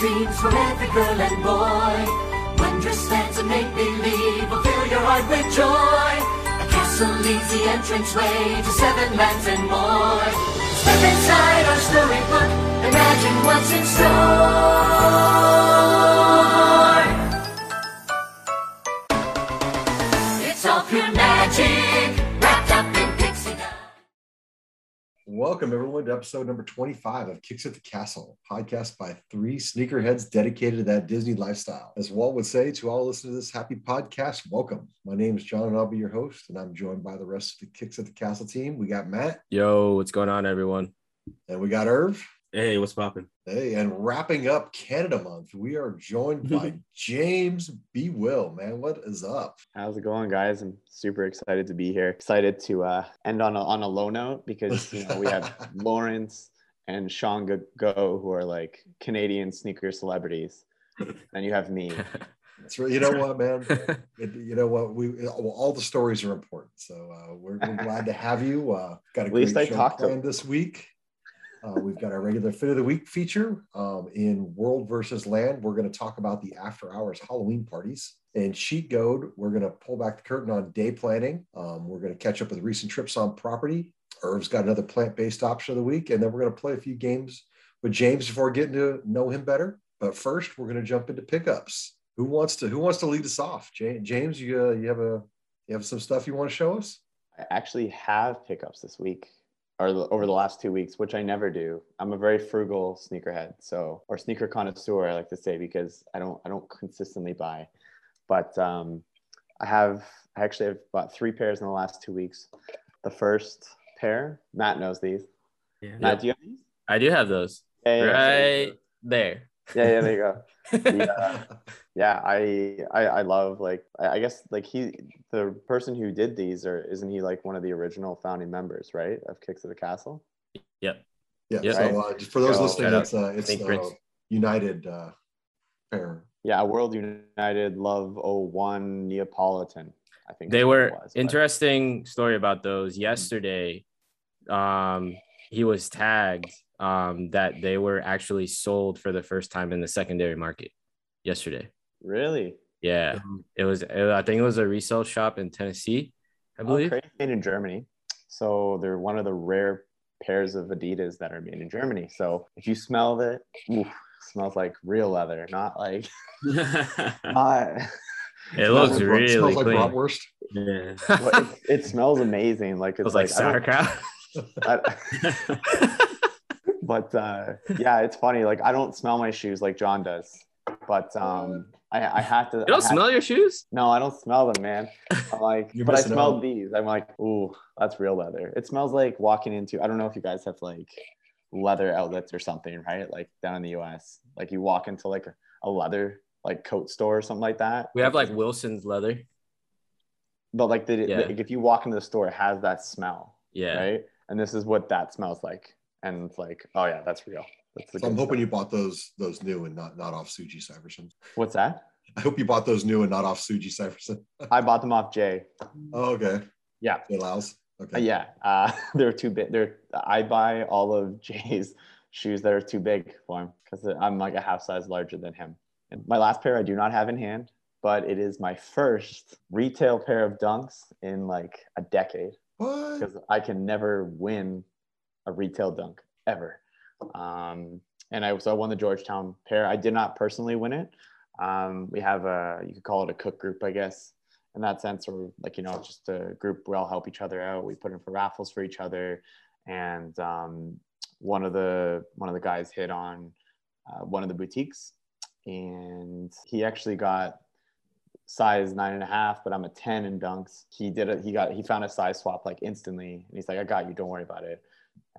dreams for every girl and boy. Wondrous lands of make believe will fill your heart with joy. A castle leads the entrance way to seven lands and more. Step inside our storybook, imagine what's in store. It's all pure magic, Welcome, everyone, to episode number 25 of Kicks at the Castle, a podcast by three sneakerheads dedicated to that Disney lifestyle. As Walt would say to all listeners to this happy podcast, welcome. My name is John, and I'll be your host, and I'm joined by the rest of the Kicks at the Castle team. We got Matt, Yo, what's going on, everyone? and we got Irv. Hey, what's poppin'? Hey, and wrapping up Canada month, we are joined by James B. Will. Man, what is up? How's it going, guys? I'm super excited to be here. Excited to uh, end on a, on a low note because you know we have Lawrence and Sean Go- Go who are like Canadian sneaker celebrities, and you have me. That's right. You know what, man? It- you know what? We well, all the stories are important, so uh, we're, we're glad to have you. Uh, got a At least great I show talked to planned this week. Uh, we've got our regular fit of the week feature um, in World versus Land. We're going to talk about the after hours Halloween parties. And Sheet Goad, we're going to pull back the curtain on day planning. Um, we're going to catch up with recent trips on property. Irv's got another plant based option of the week, and then we're going to play a few games with James before getting to know him better. But first, we're going to jump into pickups. Who wants to Who wants to lead us off? James, you uh, you have a you have some stuff you want to show us? I actually have pickups this week or over the last two weeks, which I never do. I'm a very frugal sneakerhead, so or sneaker connoisseur, I like to say, because I don't I don't consistently buy. But um, I have I actually have bought three pairs in the last two weeks. The first pair, Matt knows these. Yeah. Matt, do you have these? I do have those Yeah, yeah, yeah. right there. Yeah, yeah, there you go. Yeah. yeah I, I i love like I, I guess like he the person who did these or isn't he like one of the original founding members right of kicks of the castle Yep. Yeah. Yep. So uh, for those So- listening, Shout it's uh, it's Thank the Prince. United uh, pair. yeah world united love 01 neapolitan i think They were it was, but- interesting story about those yesterday. Um, he was tagged um, that they were actually sold for the first time in the secondary market yesterday. really Yeah, it was. I think it was a resale shop in Tennessee, I Oh, believe. crazy. made in germany so they're one of the rare pairs of adidas that are made in germany so if you smell it oof, smells like real leather not like not It looks Smells like- really smells like bratwurst. yeah. It, it smells amazing. Like it's was like I don't- sauerkraut. I- but uh, yeah, it's funny. Like I don't smell my shoes like John does, but um, I, I have to. You I don't have- smell your shoes? No, I don't smell them, man. I'm like, but I smelled out. these. I'm like, ooh, that's real leather. It smells like walking into. I don't know if you guys have like leather outlets or something, right? Like down in the U.S., like you walk into like a, a leather like coat store or something like that. We have like Wilson's leather. but like the, Yeah. like if you walk into the store, it has that smell. Yeah. right? And this is what that smells like. And like, oh yeah, that's real. That's the So I'm hoping stuff. you bought those those new and not not off Suji Cypherson. What's that? I hope you bought those new and not off Suji Cypherson. I bought them off Jay. oh, okay. Yeah, Jay Lyles. Uh, Okay. yeah. Uh, they're too big. They're I buy all of Jay's shoes that are too big for him because I'm like a half size larger than him. And my last pair I do not have in hand, but it is my first retail pair of dunks in like a decade. What? because I can never win a retail dunk ever. Um, and I so I won the Georgetown pair. I did not personally win it. Um, we have a you could call it a cook group, I guess, in that sense, or like you know just a group we all help each other out. We put in for raffles for each other, and um, one of the one of the guys hit on uh, one of the boutiques, and he actually got size nine and a half, but I'm a 10 in dunks. He did it. He got, he found a size swap like instantly. And he's like, I got you. Don't worry about it.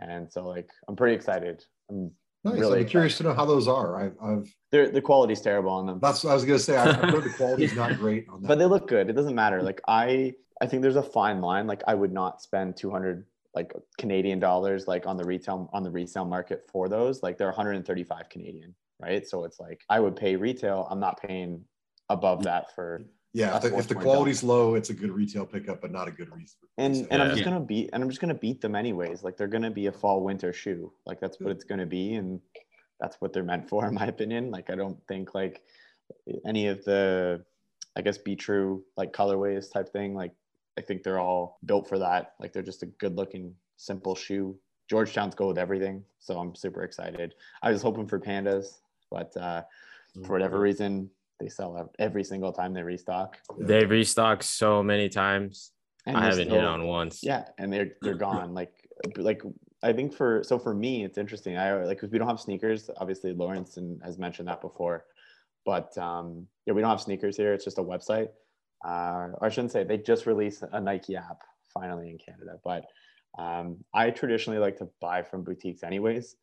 And so like, I'm pretty excited. I'm Nice. really I'm curious to know how those are. I've, I've they're, the quality's terrible on them, that's what I was gonna say. I- I've heard the quality's not great on that. but they look good. It doesn't matter. Like I, I think there's a fine line. Like I would not spend 200 like Canadian dollars like on the retail on the resale market for those. Like they're 135 Canadian, right? So it's like I would pay retail. I'm not paying above that for yeah, if the, if the what's my quality's low, it's a good retail pickup, but not a good reason. and and I'm just gonna beat and I'm just gonna beat them anyways. Like they're gonna be a fall winter shoe. Like that's what it's gonna be, and that's what they're meant for, in my opinion. Like I don't think like any of the, I guess, be true like colorways type thing. Like I think they're all built for that. Like they're just a good looking, simple shoe. Georgetown's go with everything, so I'm super excited. I was hoping for pandas, but uh, for whatever Mm-hmm. reason, they sell out every single time they restock. They restock so many times. And I haven't hit on once. Yeah, and they're they're gone. Like like I think for so for me it's interesting. I like because we don't have sneakers. Obviously, Lawrence and has mentioned that before, but um, yeah, we don't have sneakers here. It's just a website. Uh, or I shouldn't say they just released a Nike app finally in Canada. But um, I traditionally like to buy from boutiques anyways,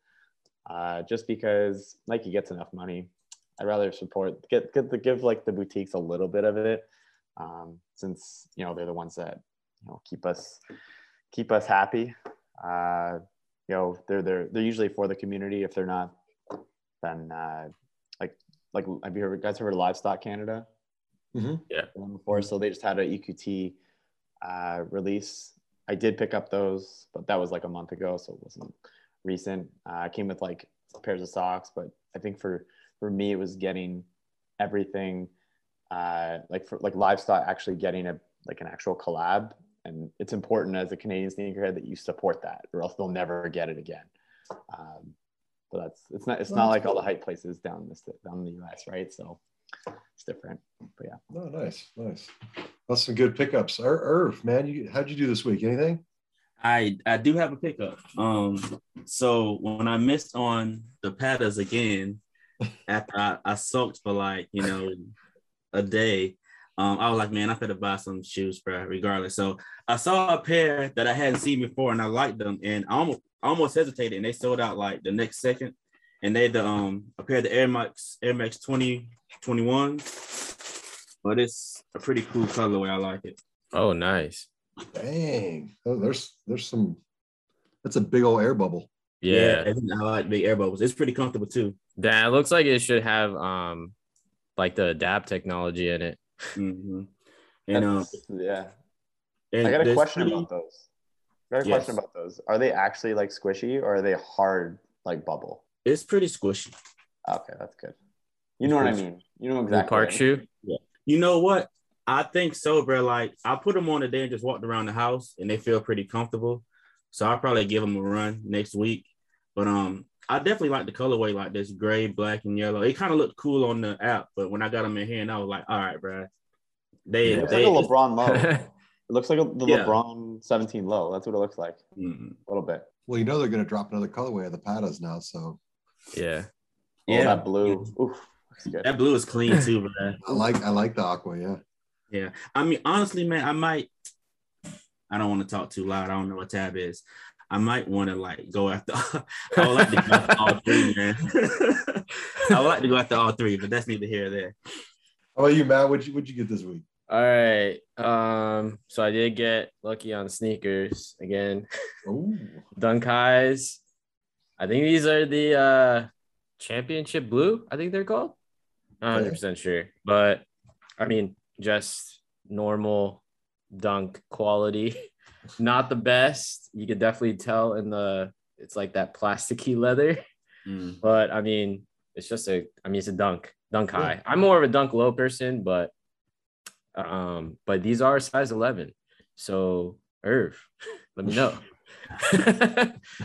uh, just because Nike gets enough money. I'd rather support get get the give like the boutiques a little bit of it, um, since you know they're the ones that you know keep us keep us happy. Uh, you know they're they're they're usually for the community. If they're not, then uh, like like have you heard, guys heard of Livestock Canada? Mhm. Yeah. Before, so they just had a EQT uh, release. I did pick up those, but that was like a month ago, so it wasn't recent. Uh, I came with like pairs of socks, but I think for for me it was getting everything uh, like for like livestock actually getting a like an actual collab and it's important as a canadian sneakerhead that you support that or else they'll never get it again um, but that's it's not it's Well, not that's like all the hype places down this down the us right so it's different but yeah Oh, nice, nice. That's some good pickups. Ir- Irv, man, you how'd you do this week? Anything? I I do have a pickup. Um, so when I missed on the patterns again, after I, I soaked for like you know a day, um, I was like, man, I better buy some shoes, bro. Regardless, so I saw a pair that I hadn't seen before, and I liked them, and I almost almost hesitated, and they sold out like the next second, and they the um a pair of the Air Max Air Max 20 but it's a pretty cool colorway. I like it. Oh, nice. Dang. Oh, there's there's some that's a big old air bubble. Yeah. I, I like big air bubbles. It's pretty comfortable too. That looks like it should have um like the adapt technology in it. Mm-hmm. And um, That's- yeah and i got a question three- about those i got a Yes. question about those are they actually like squishy or are they hard like bubble It's pretty squishy. okay that's good you know what i mean you know exactly park what I shoe. You know what? I think so, bro. Like I put them on today and just walked around the house, and they feel pretty comfortable. So I'll probably give them a run next week. But um, I definitely like the colorway, like this gray, black, and yellow. It kind of looked cool on the app, but when I got them in here, and I was like, all right, bro. They, It looks they like a LeBron low. it looks like a, the Yeah. LeBron 17 low. That's what it looks like. Mhm. A little bit. Well, you know they're gonna drop another colorway of the Patas now, so yeah. Oh, Yeah. that blue. Oof, good. That blue is clean too, bro. I like I like the aqua, yeah. Yeah. I mean, honestly, man, I might. I don't want to talk too loud. I don't know what tab is. I might want to like go after. I would like to go after all three, man. I would like to go after all three, but that's neither here or there. How about you, Matt? What'd you what'd you get this week? All right. Um, so I did get lucky on sneakers again. Oh, Dunk highs. I think these are the uh championship blue, I think they're called. Not 100 percent sure. But I mean, just normal dunk quality. Not the best. You could definitely tell in the it's like that plasticky leather. Mm. But I mean, it's just a I mean it's a dunk, dunk high. I'm more of a dunk low person, but um, but these are size 11. So Irv, let me know.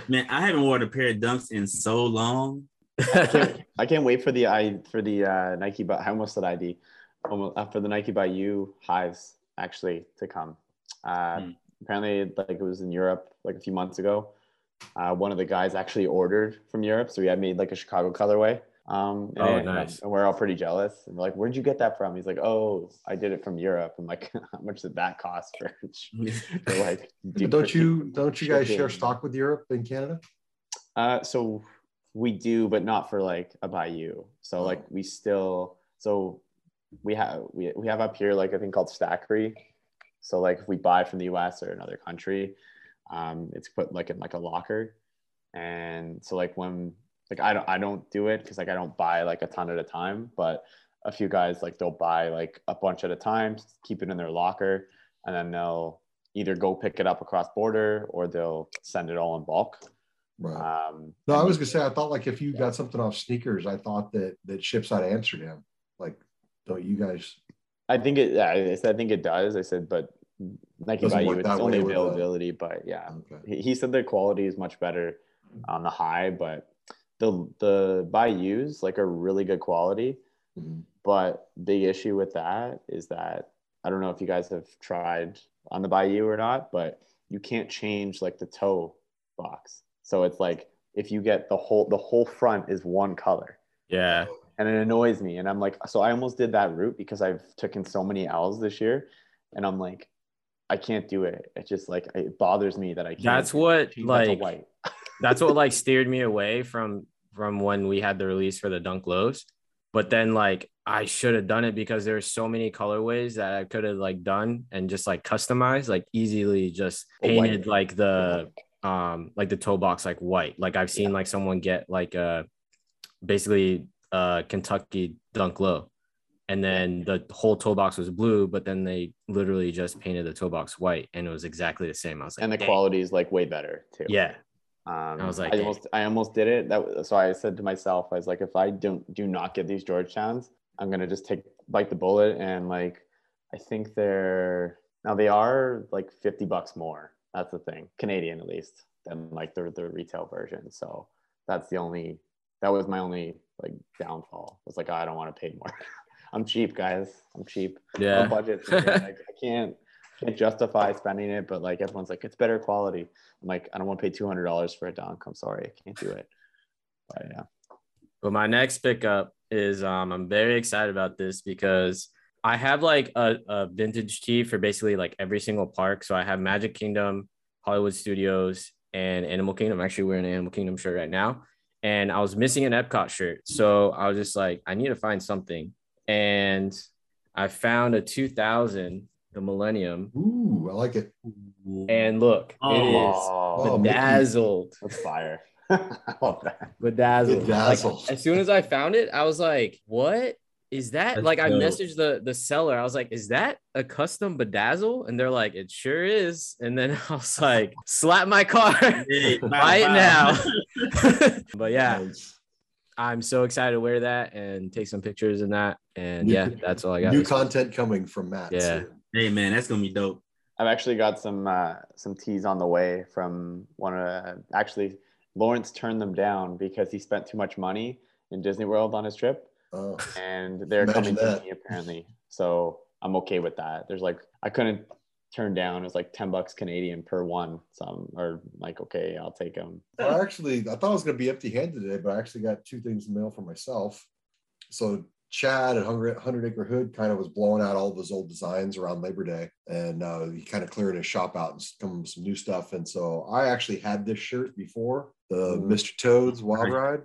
Man, I haven't worn a pair of dunks in so long. I can't, I can't wait for the I for the uh, Nike. But I almost said ID. Almost, uh, for the Nike by You highs actually to come. Uh, Hmm. Apparently, like it was in Europe like a few months ago. Uh, one of the guys actually ordered from Europe, so he had made like a Chicago colorway. Um, and, Oh, nice. and we're all pretty jealous. And we're like, "Where'd you get that from?" He's like, "Oh, I did it from Europe." I'm like, "How much did that cost for?" for like, don't you don't you guys share stock with Europe and Canada? Uh, so we do, but not for like a By You. So like we still, so we have we, we have up here like a thing called Stackry. So like if we buy from the U.S. or another country, um, it's put like in like a locker, and so like when like I don't I don't do it because like I don't buy like a ton at a time, but a few guys like they'll buy like a bunch at a time, keep it in their locker, and then they'll either go pick it up across border or they'll send it all in bulk. Right. Um, no, I was gonna say I thought like if you got something off sneakers, I thought that that ships out of Amsterdam. Like, don't you guys? I think it. Yeah, I said I think it does. I said, but Nike Doesn't by you, it's that only way with availability. But yeah, Okay. he, he said the quality is much better on the high, but the the by use like are really good quality. Mhm. But big issue with that is that I don't know if you guys have tried on the By You or not, but you can't change like the toe box. So it's like if you get the whole the whole front is one color Yeah. And it annoys me. And I'm like, so I almost did that route because I've taken so many L's this year, and I'm like, I can't do it. It just like it bothers me that I can't. That's what change that to like white. that's what like steered me away from from when we had the release for the dunk lows but then like i should have done it because there's so many colorways that i could have like done and just like customized like easily just painted like the um like the toe box like white like i've seen like someone get like uh basically uh kentucky dunk low and then the whole toe box was blue but then they literally just painted the toe box white and it was exactly the same i was like and the "Dang." quality is like way better too. yeah Um, I was like, I dang. almost, I almost did it. That was, so I said to myself, I was like, if I don't do not get these Georgetowns, I'm gonna just take bite the bullet and like, I think they're now they are like 50 bucks more. That's the thing, Canadian at least, than like the the retail version. So that's the only that was my only like downfall. Was like, I don't want to pay more. I'm cheap, guys. I'm cheap. yeah and I, can't can't justify spending it, but like everyone's like, it's better quality. I'm like, I don't want to pay two hundred dollars for a dunk. I'm sorry, I can't do it. But yeah, But my next pickup is um I'm very excited about this because I have like a, a vintage tee for basically like every single park. So I have Magic Kingdom, Hollywood Studios, and Animal Kingdom. I'm actually wearing an Animal Kingdom shirt right now. And I was missing an Epcot shirt. So I was just like, I need to find something. And I found a 2000, the Millennium. Ooh, I like it. And look, it oh, is Oh, Mickey. bedazzled. that's fire. I love that. bedazzled. Like, Bedazzled. as soon as I found it, I was like, "What is that?" That's like, I messaged the the seller. I was like, "Is that a custom bedazzle?" And they're like, "It sure is." And then I was like, "Slap my car, Hey, buy it now." but yeah, Nice. I'm so excited to wear that and take some pictures in that. And New- yeah, that's all I got. New this week. content coming from Matt. Yeah. soon. Hey man, that's gonna be dope. I've actually got some uh, some teas on the way from one of actually Lawrence turned them down because he spent too much money in Disney World on his trip. Oh, and they're coming to me apparently. So I'm okay with that. There's like I couldn't turn down. It was like ten bucks Canadian per one. So I'm or like okay, I'll take them. I actually I thought I was gonna be empty handed today, but I actually got two things in the mail for myself. So Chad at Hundred Acre Hood kind of was blowing out all of his old designs around Labor Day, and uh, he kind of cleared his shop out and come with some new stuff. And so I actually had this shirt before the Ooh. Mr. Toad's Wild Ride,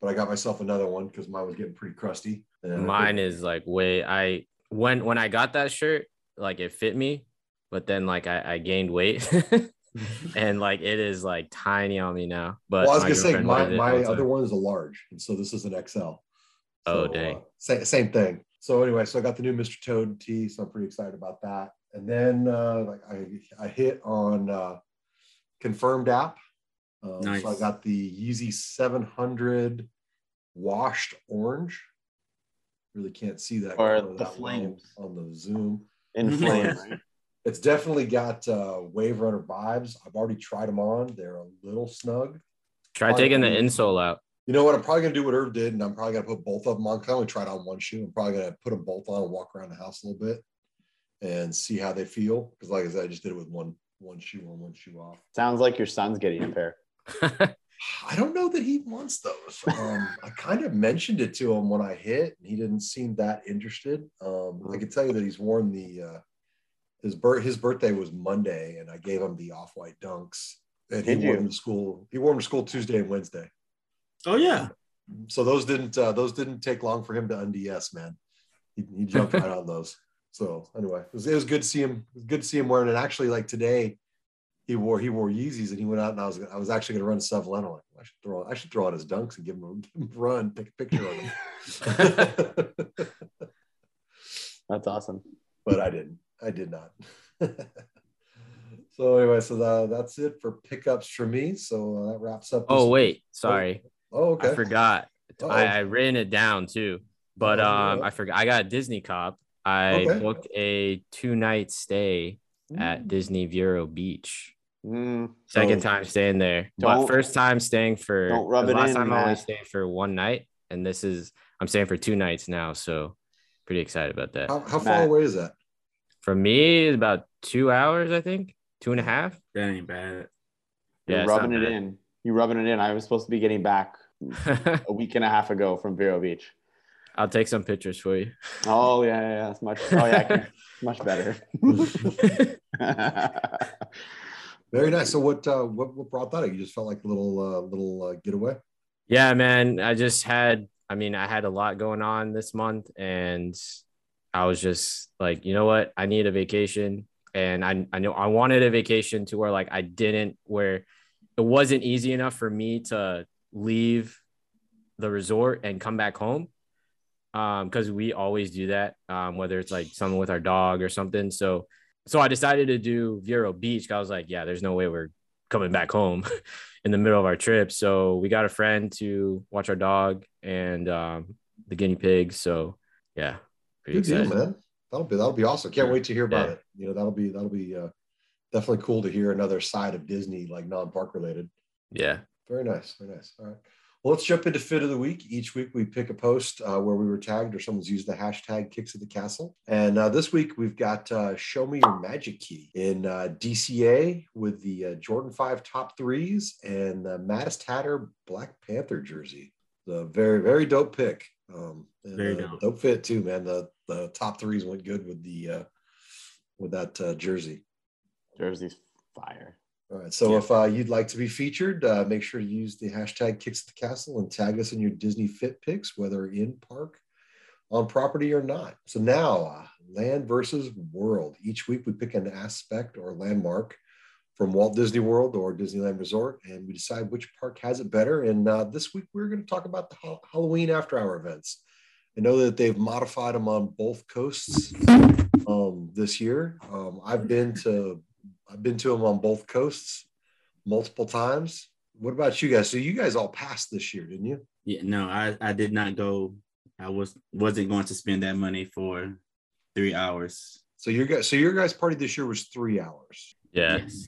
but I got myself another one because mine was getting pretty crusty. And Mine is like way. I when when I got that shirt, like it fit me, but then like I, I gained weight. and like it is like tiny on me now. But well, I was gonna say my, wears it all my other one is a large, and so this is an XL. Oh, dang. Uh, same, same thing. So anyway, so I got the new Mr. Toad tee, so I'm pretty excited about that. And then uh, like I, I hit on uh, confirmed app. Um, Nice. So I got the Yeezy 700 washed orange. Really can't see that. Or color the that flames. on the Zoom. In flames. It's definitely got uh, Wave Runner vibes. I've already tried them on. They're a little snug. Try taking the insole out. You know what? I'm probably gonna do what Irv did, and I'm probably gonna put both of them on. 'cause I only tried on one shoe. I'm probably gonna put them both on and walk around the house a little bit and see how they feel. Because, like I said, I just did it with one one shoe on, one shoe off. Sounds like your son's getting a pair. I don't know that he wants those. Um, I kind of mentioned it to him when I hit, and he didn't seem that interested. Um, I can tell you that he's worn the uh, his birth his birthday was Monday, and I gave him the off white dunks, and he Did wore you? them to school. He wore them to school Tuesday and Wednesday. Oh yeah. so those didn't uh, those didn't take long for him to unds man he, he jumped right on those so anyway it was, it was good to see him good to see him wearing it actually like today he wore he wore yeezys and he went out and i was i was actually going to run Sev Leno. like i should throw i should throw on his dunks and give him a, give him a run take a picture of him That's awesome. but i didn't i did not So anyway, so that, that's it for pickups for me. So uh, that wraps up. Oh this- wait, sorry, Oh, okay. I forgot. Uh-oh. I, I written it down too, but Oh, um, yeah. I forgot. I got a Disney Cop. I Okay. booked a two night stay at Disney Vero Beach. Mm, Second time staying there, but first time staying for. don't rub it last in, time I only Matt. stayed for one night, and this is I'm staying for two nights now, so pretty excited about that. How, how far Matt. away is that? For me, it's about two hours, I think, two and a half. That ain't bad. you're Yeah, rubbing it bad. in. You're rubbing it in. I was supposed to be getting back a week and a half ago from Vero Beach. I'll take some pictures for you. Oh yeah, yeah, yeah. It's much. Oh yeah, much better. Very nice. So what uh, what what brought that? up? You just felt like a little uh, little uh, getaway. yeah, man. I just had, I mean, I had a lot going on this month, and I was just like, you know what? I need a vacation, and I I know I wanted a vacation to where like I didn't where it wasn't easy enough for me to leave the resort and come back home um because we always do that um whether it's like something with our dog or something so so i decided to do vero Beach. i was like yeah there's no way we're coming back home in the middle of our trip so we got a friend to watch our dog and um the guinea pigs so yeah pretty Good deal, man. That'll be that'll be awesome. Can't wait to hear about Yeah. it. You know, that'll be that'll be uh, definitely cool to hear another side of Disney, like non-park related. yeah Very nice. Very nice. All right. Well, let's jump into fit of the week. Each week we pick a post uh, where we were tagged or someone's used the hashtag kicks at the castle. And uh, this week we've got uh, show me your magic key in uh, DCA with the uh, Jordan 5 top threes and the Mattis Tatter Black Panther jersey. The very, very dope pick. Um, and, Very uh, dope. fit too, man. The the top threes went good with the uh, with that uh, jersey. Jersey's fire. All right. So Yeah. if uh, you'd like to be featured, uh, make sure to use the hashtag kicks at the castle and tag us in your Disney fit pics, whether in park, on property or not. So now, uh, land versus world. Each week we pick an aspect or landmark from Walt Disney World or Disneyland Resort, and we decide which park has it better. And uh, this week we're going to talk about the ha- Halloween after hour events. I know that they've modified them on both coasts um, this year. Um, I've been to I've been to them on both coasts multiple times. What about you guys? So you guys all passed this year, didn't you? Yeah, no, I, I did not go. I was wasn't going to spend that money for three hours. So your guys, so your guys' party this year was three hours. yeah Yes.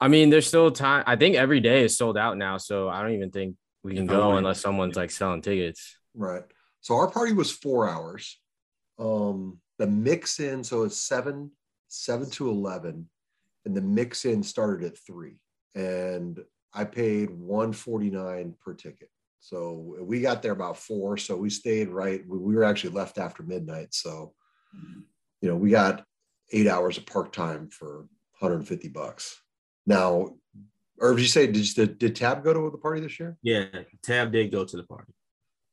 i mean there's still time i think every day is sold out now so i don't even think we can go wanted- unless someone's like selling tickets Right. So our party was four hours. Um, the mix in, so it's seven, seven to eleven, and the mix in started at three. And I paid 149 per ticket. So we got there about four. So we stayed right. We, we were actually left after midnight. So you know, we got eight hours of park time for 150 bucks. Now, or did you say did, did, did Tab go to the party this year? Yeah, Tab did go to the party.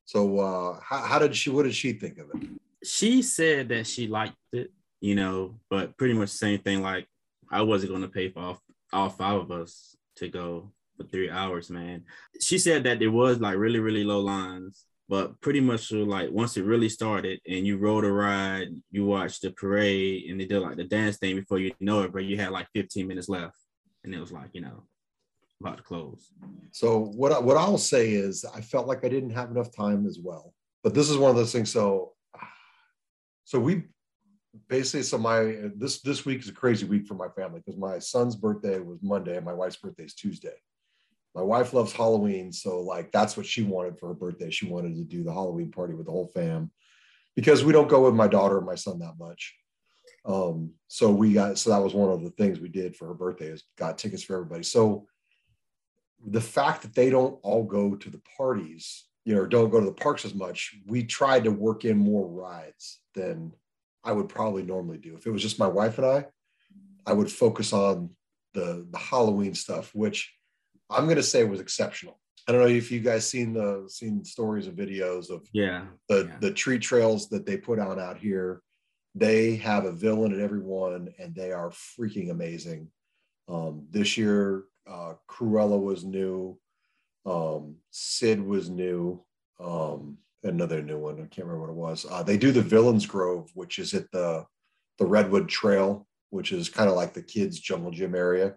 So uh how, how did she what did she think of it? She said that she liked it, you know, but pretty much the same thing. Like I wasn't going to pay for all, all five of us to go for three hours, man. She said that there was like really, really low lines, but pretty much like once it really started and you rode a ride, you watched the parade and they did like the dance thing before you know it, but you had like 15 minutes left. And it was like, you know, about to close. So what I, what I'll say is I felt like I didn't have enough time as well. But this is one of those things. So ah, so we basically so my this this week is a crazy week for my family because my son's birthday was Monday and my wife's birthday is Tuesday. My wife loves Halloween, so like that's what she wanted for her birthday. She wanted to do the Halloween party with the whole fam because we don't go with my daughter and my son that much. Um, so we got so that was one of the things we did for her birthday is got tickets for everybody. So the fact that they don't all go to the parties, you know, don't go to the parks as much, we tried to work in more rides than I would probably normally do. If it was just my wife and I, I would focus on the the Halloween stuff, which I'm going to say was exceptional. I don't know if you guys seen the seen stories and videos of Yeah. the Yeah. the tree trails that they put on out here they have a villain at every one and they are freaking amazing um this year uh cruella was new um sid was new um another new one i can't remember what it was uh they do the villains grove which is at the the redwood trail which is kind of like the kids' jungle gym area,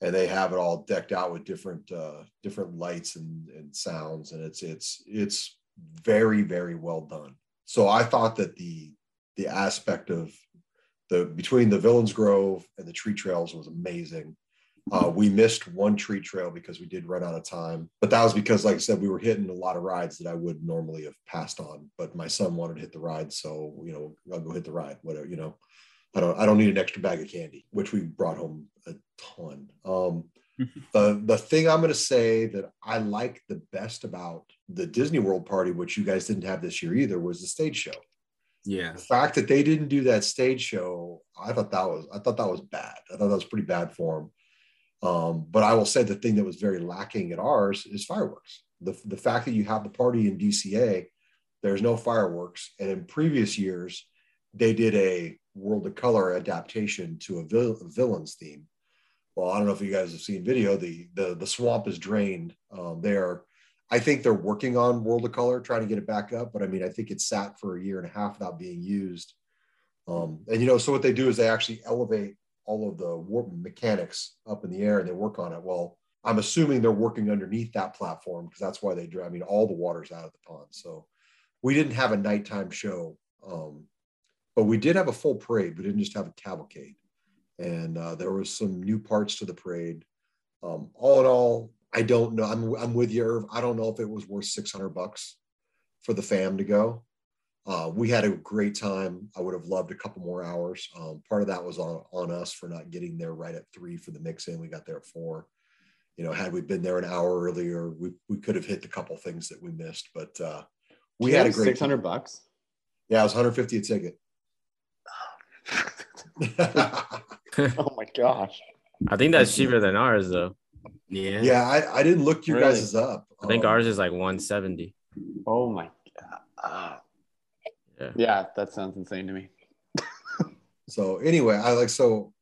and they have it all decked out with different uh, different lights and, and sounds, and it's it's it's very very well done. So I thought that the the aspect of the between the Villains Grove and the tree trails was amazing. Uh, we missed one tree trail because we did run out of time, but that was because, like I said, we were hitting a lot of rides that I would normally have passed on. But my son wanted to hit the ride, so you know, I'll go hit the ride. Whatever, you know, I don't, I don't need an extra bag of candy, which we brought home a ton. Um, the the thing I'm going to say that I like the best about the Disney World party, which you guys didn't have this year either, was the stage show. Yeah. The fact that they didn't do that stage show, I thought that was I thought that was bad. I thought that was pretty bad for them. Um, but I will say the thing that was very lacking at ours is fireworks. The, the fact that you have the party in DCA, there's no fireworks. And in previous years, they did a World of Color adaptation to a, vil- a villains theme. Well, I don't know if you guys have seen video. The the the swamp is drained. Um, they're, I think they're working on World of Color, trying to get it back up. But I mean, I think it sat for a year and a half without being used. Um, and you know, so what they do is they actually elevate all of the warp mechanics up in the air and they work on it. Well, I'm assuming they're working underneath that platform because that's why they do. I mean, all the water's out of the pond. So we didn't have a nighttime show, um, but we did have a full parade. We didn't just have a cavalcade, and uh, there was some new parts to the parade. Um, all in all, I don't know. I'm I'm with you, Irv. I don't know if it was worth 600 bucks for the fam to go. Uh, we had a great time. I would have loved a couple more hours. Um, part of that was on, on us for not getting there right at three for the mix in. We got there at four. You know, had we been there an hour earlier, we, we could have hit the couple things that we missed. But uh, we had a great six hundred time. bucks. Yeah, it was 150 a ticket. oh my gosh! I think that's cheaper than ours though. Yeah. yeah, I, I didn't look your Really? guys' up. I think Um, ours is like 170. Oh my god! Ah. Yeah. yeah, that sounds insane to me. So anyway, I like so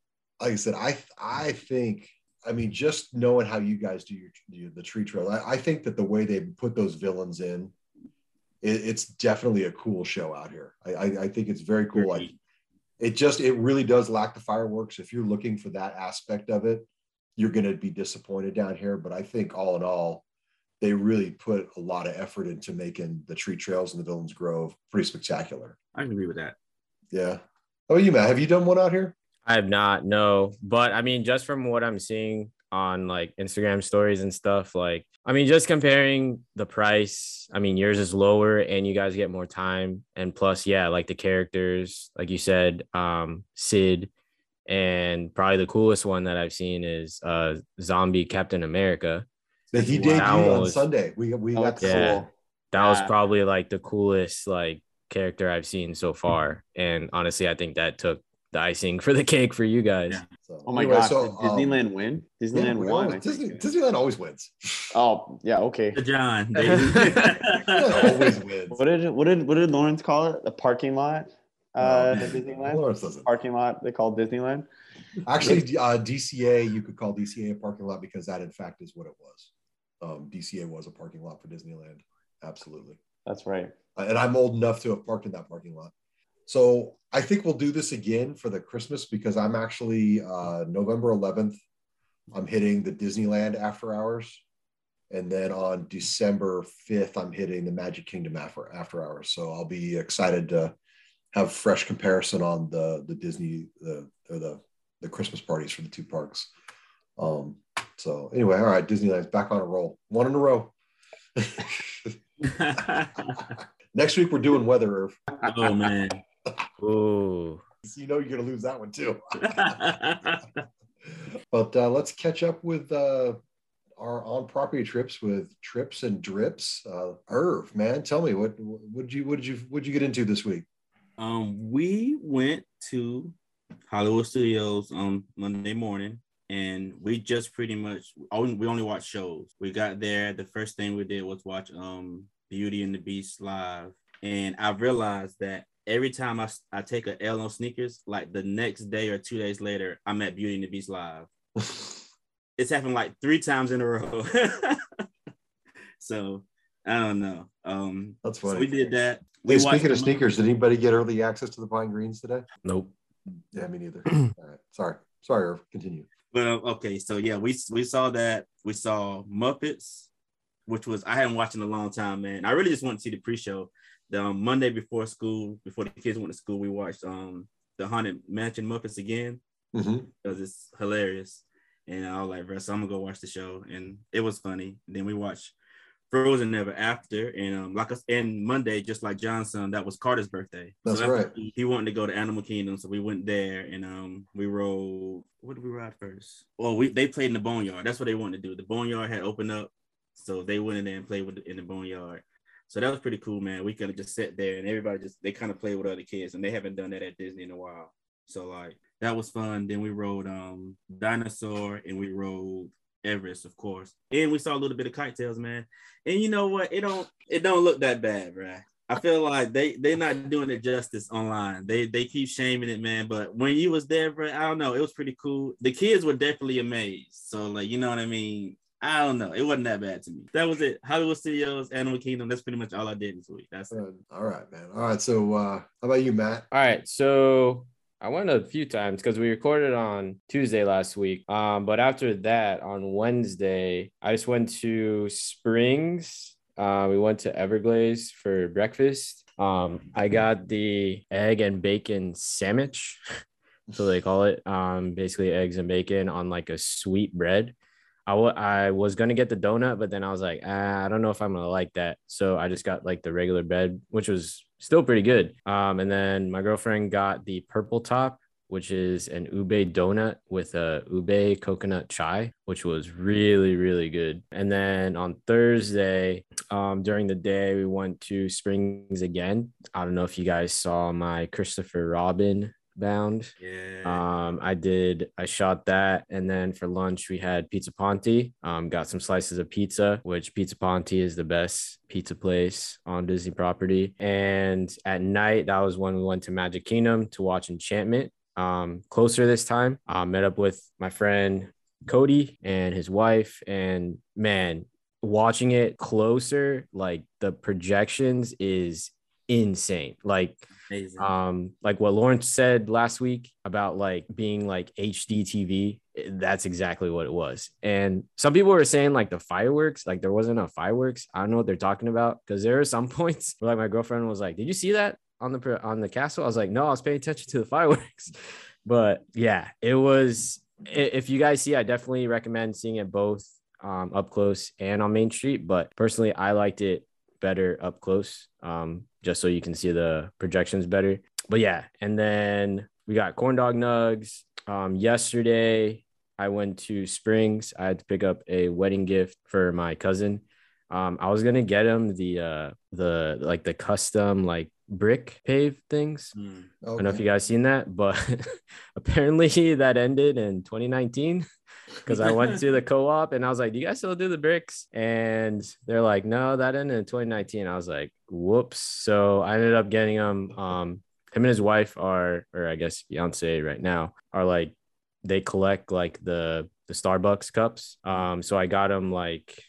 like I said, I I think I mean just knowing how you guys do your, your the tree trail, I, I think that the way they put those villains in, it, it's definitely a cool show out here. I, I I think it's very cool. Like it just it really does lack the fireworks. If you're looking for that aspect of it, you're gonna be disappointed down here. But I think all in all, they really put a lot of effort into making the tree trails in the Villains Grove pretty spectacular. I agree with that. Yeah. Oh, you Matt, have you done one out here? I have not, no. But I mean, just from what I'm seeing on like Instagram stories and stuff, like, I mean, just comparing the price, I mean, yours is lower and you guys get more time. And plus, yeah, like the characters, like you said, um, Sid, and probably the coolest one that I've seen is uh Zombie Captain America. That he Wow. debuted on Was- Sunday. We we got that's Yeah. cool. That was probably like the coolest like character I've seen so far. And honestly, I think that took the icing for the cake for you guys. Yeah. So, Oh my anyway, gosh! so, did um, Disneyland win? Disneyland we won. always- Disney. Disneyland always wins. Oh yeah, okay. Good John. Always wins. What did what did what did Lawrence call it? The parking lot. Uh, Um, Disneyland Lawrence doesn't. parking lot. They call Disneyland. Actually, uh, DCA, you could call DCA a parking lot because that, in fact, is what it was. Um, DCA was a parking lot for Disneyland. Absolutely. That's right. Uh, and I'm old enough to have parked in that parking lot. So I think we'll do this again for the Christmas because I'm actually uh, November 11th. I'm hitting the Disneyland after hours, and then on December 5th, I'm hitting the Magic Kingdom after after hours. So I'll be excited to have fresh comparison on the the Disney the or the the Christmas parties for the two parks. Um, so anyway, all right, Disneyland's back on a roll, one in a row. Next week we're doing weather. Irv. oh man. Ooh. You know you're gonna lose that one too. but uh, let's catch up with uh, our on property trips with trips and drips. Uh, Irv, man, tell me what what did you what did you what did you get into this week? Um, we went to Hollywood Studios on Monday morning, and we just pretty much only we only watched shows. We got there. The first thing we did was watch um Beauty and the Beast live, and I realized that every time I, I take a L on sneakers, like the next day or two days later, I'm at Beauty and the Beast live. It's happened like three times in a row. so I don't know. Um, That's so funny. we did that. Hey, speaking of sneakers, did anybody get early access to the Pine Greens today? Nope. Yeah, me neither. All right. Sorry. Sorry, Irv. Continue. But okay, so yeah, we we saw that. We saw Muppets, which was I hadn't watched in a long time, man. I really just want to see the pre-show. The um, Monday before school, before the kids went to school, we watched um the Haunted Mansion Muppets again Mhm. because it's hilarious. And I was like, bro, so I'm gonna go watch the show, and it was funny. then we watched Frozen Ever After, and um, like us, and Monday, just like Johnson, that was Carter's birthday. That's so right. He, he wanted to go to Animal Kingdom, so we went there, and um, we rode. What did we ride first? Well, we they played in the Boneyard. That's what they wanted to do. The Boneyard had opened up, so they went in there and played with in the Boneyard. So that was pretty cool, man. We could have just sat there and everybody just they kind of played with other kids, and they haven't done that at Disney in a while. So like that was fun. Then we rode um dinosaur and we rode Everest, of course, and we saw a little bit of KiteTails, man. And you know what? It don't it don't look that bad, right? I feel like they they're not doing it justice online. They they keep shaming it, man. But when you was there, bro, I don't know. It was pretty cool. The kids were definitely amazed. So like, you know what I mean? I don't know. It wasn't that bad to me. That was it. Hollywood Studios, Animal Kingdom. That's pretty much all I did this week. That's it. Uh, All right, man. All right. So, uh, how about you, Matt? All right, so I went a few times because we recorded on Tuesday last week. Um, but after that, on Wednesday, I just went to Springs. Uh, we went to Everglazed for breakfast. Um, I got the egg and bacon sandwich, so they call it. Um, basically eggs and bacon on like a sweet bread. I I was gonna get the donut, but then I was like, ah, I don't know if I'm gonna like that. So I just got like the regular bread, which was still pretty good. Um, and then my girlfriend got the purple top, which is an ube donut with a ube coconut chai, which was really really good. And then on Thursday, um, during the day, we went to Springs again. I don't know if you guys saw my Christopher Robin bound. Yeah. Um, I did, I shot that. And then for lunch, we had Pizza Ponte. Um, got some slices of pizza, which Pizza Ponte is the best pizza place on Disney property. And at night, that was when we went to Magic Kingdom to watch Enchantment. Um, closer this time, uh, met up with my friend Cody and his wife. And man, watching it closer, like the projections is insane. Like, Um like what lawrence said last week about like being like hd tv eh, that's exactly what it was. And some people were saying like the fireworks like there wasn't enough fireworks. I don't know what they're talking about. Because there are some points where like my girlfriend was like did you see that on the on the castle? I was like no i was paying attention to the fireworks. But yeah it was if you guys see i definitely recommend seeing it both um, up close and on main street. But personally i liked it better up close um, just so you can see the projections better. But yeah, and then we got corn dog nugs. Um, yesterday, I went to Springs. I had to pick up a wedding gift for my cousin. Um, I was gonna get him the uh the like the custom like brick pave things. Hmm. I don't know if you guys seen that, but apparently that ended in 2019 because I went to the co-op and I was like, "Do you guys still do the bricks?" And they're like, "No, that ended in 2019." I was like, "Whoops!" So I ended up getting them. Um, him and his wife are, or I guess fiance right now, are like they collect like the the Starbucks cups. Um, so I got him like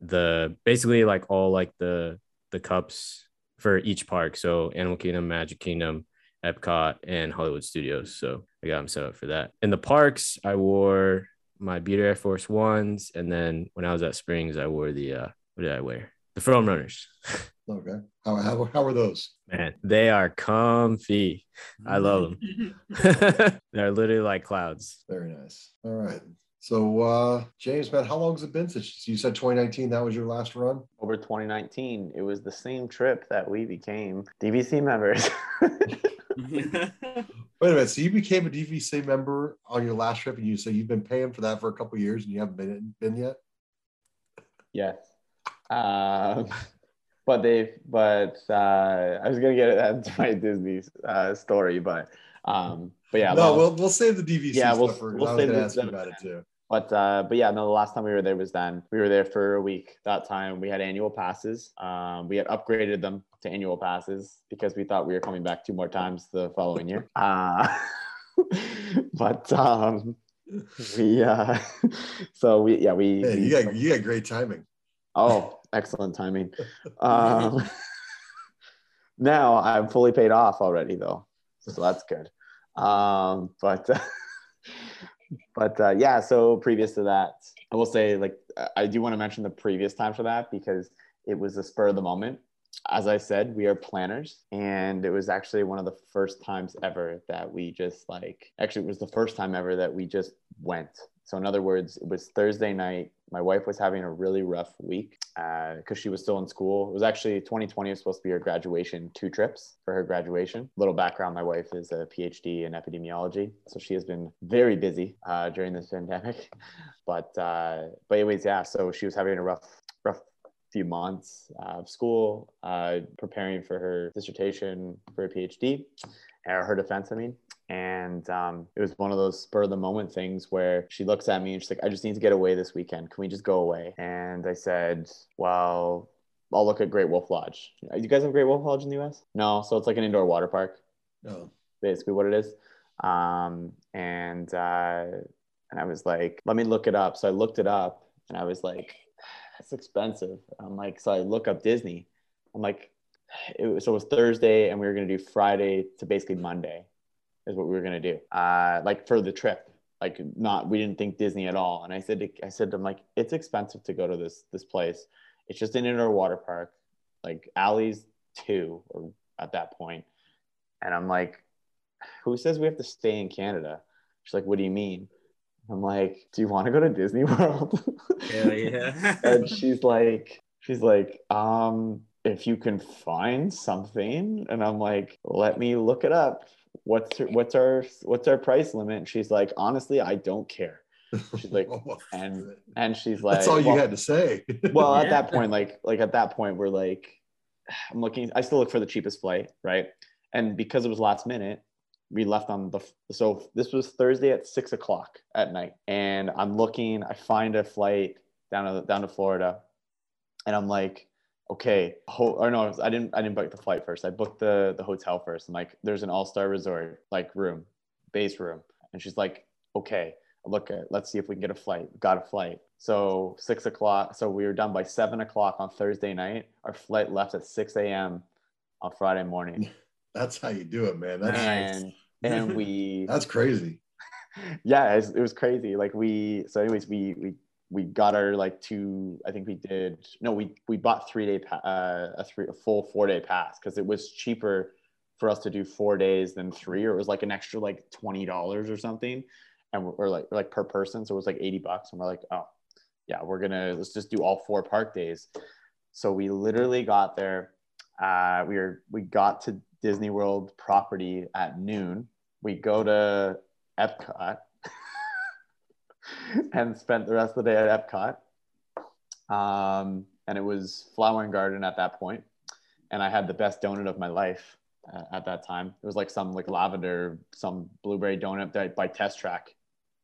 the basically like all like the the cups for each park. So Animal Kingdom, Magic Kingdom, Epcot, and Hollywood Studios. So I got him set up for that. In the parks, I wore my Beat Air Force Ones, and then when I was at Springs, I wore the uh, what did I wear? The Foam Runners. Okay. How, how, how are those? Man, they are comfy. I love them. They're literally like clouds. Very nice. All right. So, uh, James, man, how long has it been since you said 2019? That was your last run? Over 2019, it was the same trip that we became DVC members. Wait a minute. So you became a DVC member on your last trip, and you say you've been paying for that for a couple of years, and you haven't been been yet. yes. Um, but they, but uh, I was gonna get into my Disney uh, story, but um, but yeah, no, long- we'll we'll save the DVC Yeah, we'll- for. we'll I was save going to ask you about it too. But uh, but yeah, no. The last time we were there was then. We were there for a week. That time we had annual passes. Um, we had upgraded them to annual passes because we thought we were coming back two more times the following year. Uh, but um, we uh, so we yeah we, Hey, we- you got you got great timing. oh excellent timing. Um, now I'm fully paid off already though, so that's good. Um, but but uh, yeah, so previous to that, I will say like I do want to mention the previous time for that because it was a spur of the moment. As I said, we are planners, and it was actually one of the first times ever that we just like actually it was the first time ever that we just went. So in other words, it was Thursday night. My wife was having a really rough week because uh, she was still in school. It was actually 2020 was supposed to be her graduation, two trips for her graduation. Little background: my wife is a PhD in epidemiology, so she has been very busy uh, during this pandemic. But uh, but anyways, yeah. So she was having a rough rough few months of school, uh, preparing for her dissertation for a PhD, or her defense, I mean. And um, it was one of those spur of the moment things where she looks at me and she's like, I just need to get away this weekend. Can we just go away? And I said, Well, I'll look at Great Wolf Lodge. You guys have Great Wolf Lodge in the US? No. So it's like an indoor water park. No. Basically, what it is. Um, and uh, and I was like, let me look it up. So I looked it up and I was like, it's expensive. I'm like, so I look up Disney. I'm like, it was, so it was Thursday and we were going to do Friday to basically Monday is what we were going to do. Uh, like for the trip, like not, we didn't think Disney at all. And I said, I said, I'm like, it's expensive to go to this, this place. It's just an indoor water park, like Alley's two or at that. And I'm like, who says we have to stay in Canada? She's like, what do you mean? I'm like, do you want to go to Disney World? Hell yeah. and she's like, she's like, um, if you can find something, and I'm like, let me look it up. What's her, what's our what's our price limit? And she's like, honestly, I don't care. She's like, and and she's like, that's all you well, had to say. well at that point like like at that point we're like i'm looking i still look for the cheapest flight right and because it was last minute we left on the so this was thursday at six o'clock at night and i'm looking i find a flight down to down to florida and i'm like okay ho- or no i didn't i didn't book the flight first. I booked the the hotel first. I'm like there's an all-star resort like room base room. And she's like okay look at let's see if we can get a flight. Got a flight. So six o'clock so we were done by seven o'clock on thursday night. Our flight left at 6 a.m on friday morning. That's how you do it, man. That's and and we that's crazy. yeah it was, it was crazy. Like we so anyways we we we got our like two i think we did no we we bought three day pa- uh, a three a full four day pass because it was cheaper for us to do four days than three or it was like an extra like $20 or something and we're, we're like like per person so it was like 80 bucks and we're like oh yeah we're gonna let's just do all four park days. So we literally got there uh, we were we got to disney world property at noon. We go to epcot and spent the rest of the day at epcot. Um, and it was flower and garden at that point. And i had the best donut of my life uh, at that time. It was like some like lavender some blueberry donut that by test track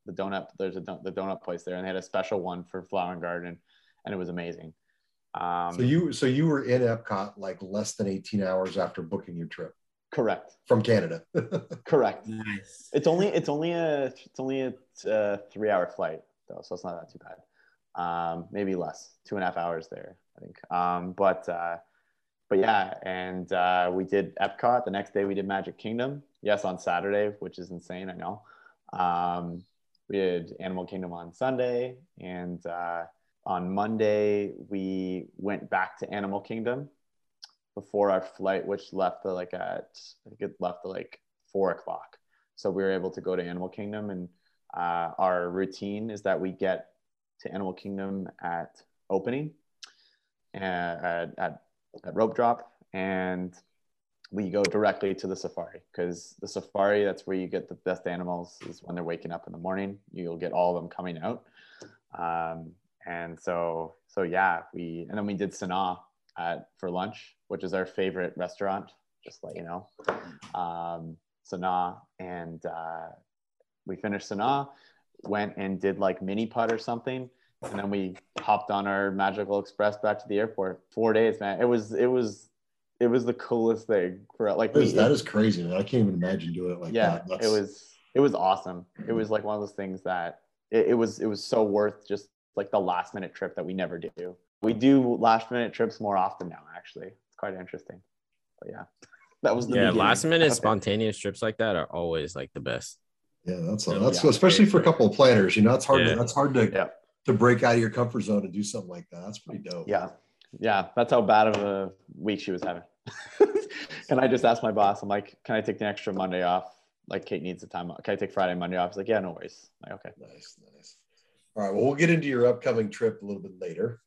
the donut there's a don- the donut place there. And they had a special one for flower and garden and it was amazing. Um, So you so you were in Epcot like less than 18 hours after booking your trip correct. From Canada. correct. Nice. it's only it's only a it's only a uh, three hour flight though so it's not that too bad. Um, maybe less. Two and a half hours there i think. Um, but uh, but yeah and uh, we did epcot. The next day we did magic kingdom. Yes on saturday which is insane i know. Um, we did animal kingdom on sunday and uh, on monday we went back to animal kingdom before our flight which left uh, like at i think it left at like four o'clock. So we were able to go to animal kingdom and uh, our routine is that we get to animal kingdom at opening uh, at, at, at rope drop and we go directly to the safari because the safari that's where you get the best animals is when they're waking up in the morning. You'll get all of them coming out. Um, and so so yeah we and then we did sanaa at, for lunch which is our favorite restaurant just let you know. Um, sanaa and uh, we finished sanaa went and did like mini putt or something and then we hopped on our magical express back to the airport. Four days man. It was it was it was the coolest thing for like That is, we- that is crazy. I can't even imagine doing it like yeah that. That's, it was it was awesome. It was like one of those things that it, it was it was so worth just like the last minute trip that we never do. We do last minute trips more often now actually quite interesting but yeah That was the Yeah, beginning. last minute spontaneous trips like that are always like the best. Yeah, that's Yeah, oh, that's yeah. especially for a couple of planners. You know, it's hard. Yeah. To, that's hard to Yeah. to break out of your comfort zone and do something like that. That's pretty dope. Yeah. Yeah. That's how bad of a week she was having. Can I just ask my boss? I'm like, can I take the extra Monday off? Like Kate needs the time off. Can I take Friday, Monday off? He's like, yeah, no worries. I'm like, okay. Nice, nice. All right. Well, we'll get into your upcoming trip a little bit later.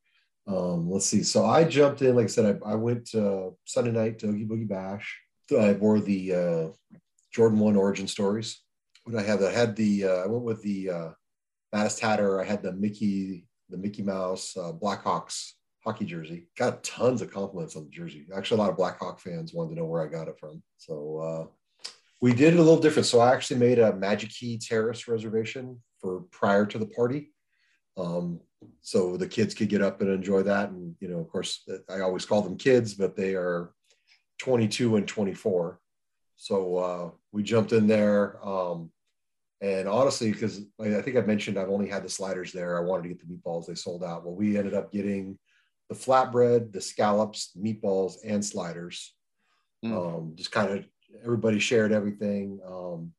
Um, let's see. So I jumped in, like I said, I, I went uh, Sunday night to Oogie Boogie Bash. I wore the uh, Jordan One Origin Stories. What I have? I had the. Uh, I went with the uh, Baddest Hatter. I had the Mickey, the Mickey Mouse uh, Blackhawks hockey jersey. Got tons of compliments on the jersey. Actually, a lot of Blackhawk fans wanted to know where I got it from. So uh, we did it a little different. So I actually made a Magic Key Terrace reservation for prior to the party. Um, so the kids could get up and enjoy that. And, you know, of course, I always call them kids, but they are 22 and 24. So uh, we jumped in there. Um, and honestly, because I think I mentioned I've only had the sliders there, I wanted to get the meatballs. They sold out. Well, we ended up getting the flatbread, the scallops, meatballs, and sliders. Mm. Um, just kind of everybody shared everything. Um,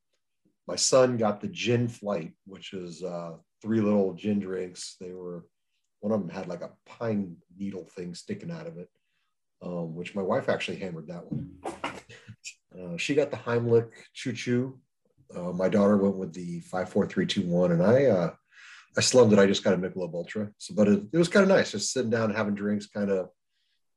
my son got the gin flight, which is uh, three little gin drinks. They were one of them had like a pine needle thing sticking out of it, um, which my wife actually hammered that one. Uh, she got the Heimlich Choo Choo. Uh, my daughter went with the five, four, three, two, one, and I, uh, I slummed it. I just got a Michelob Ultra. So, but it, it was kind of nice, just sitting down, having drinks, kind of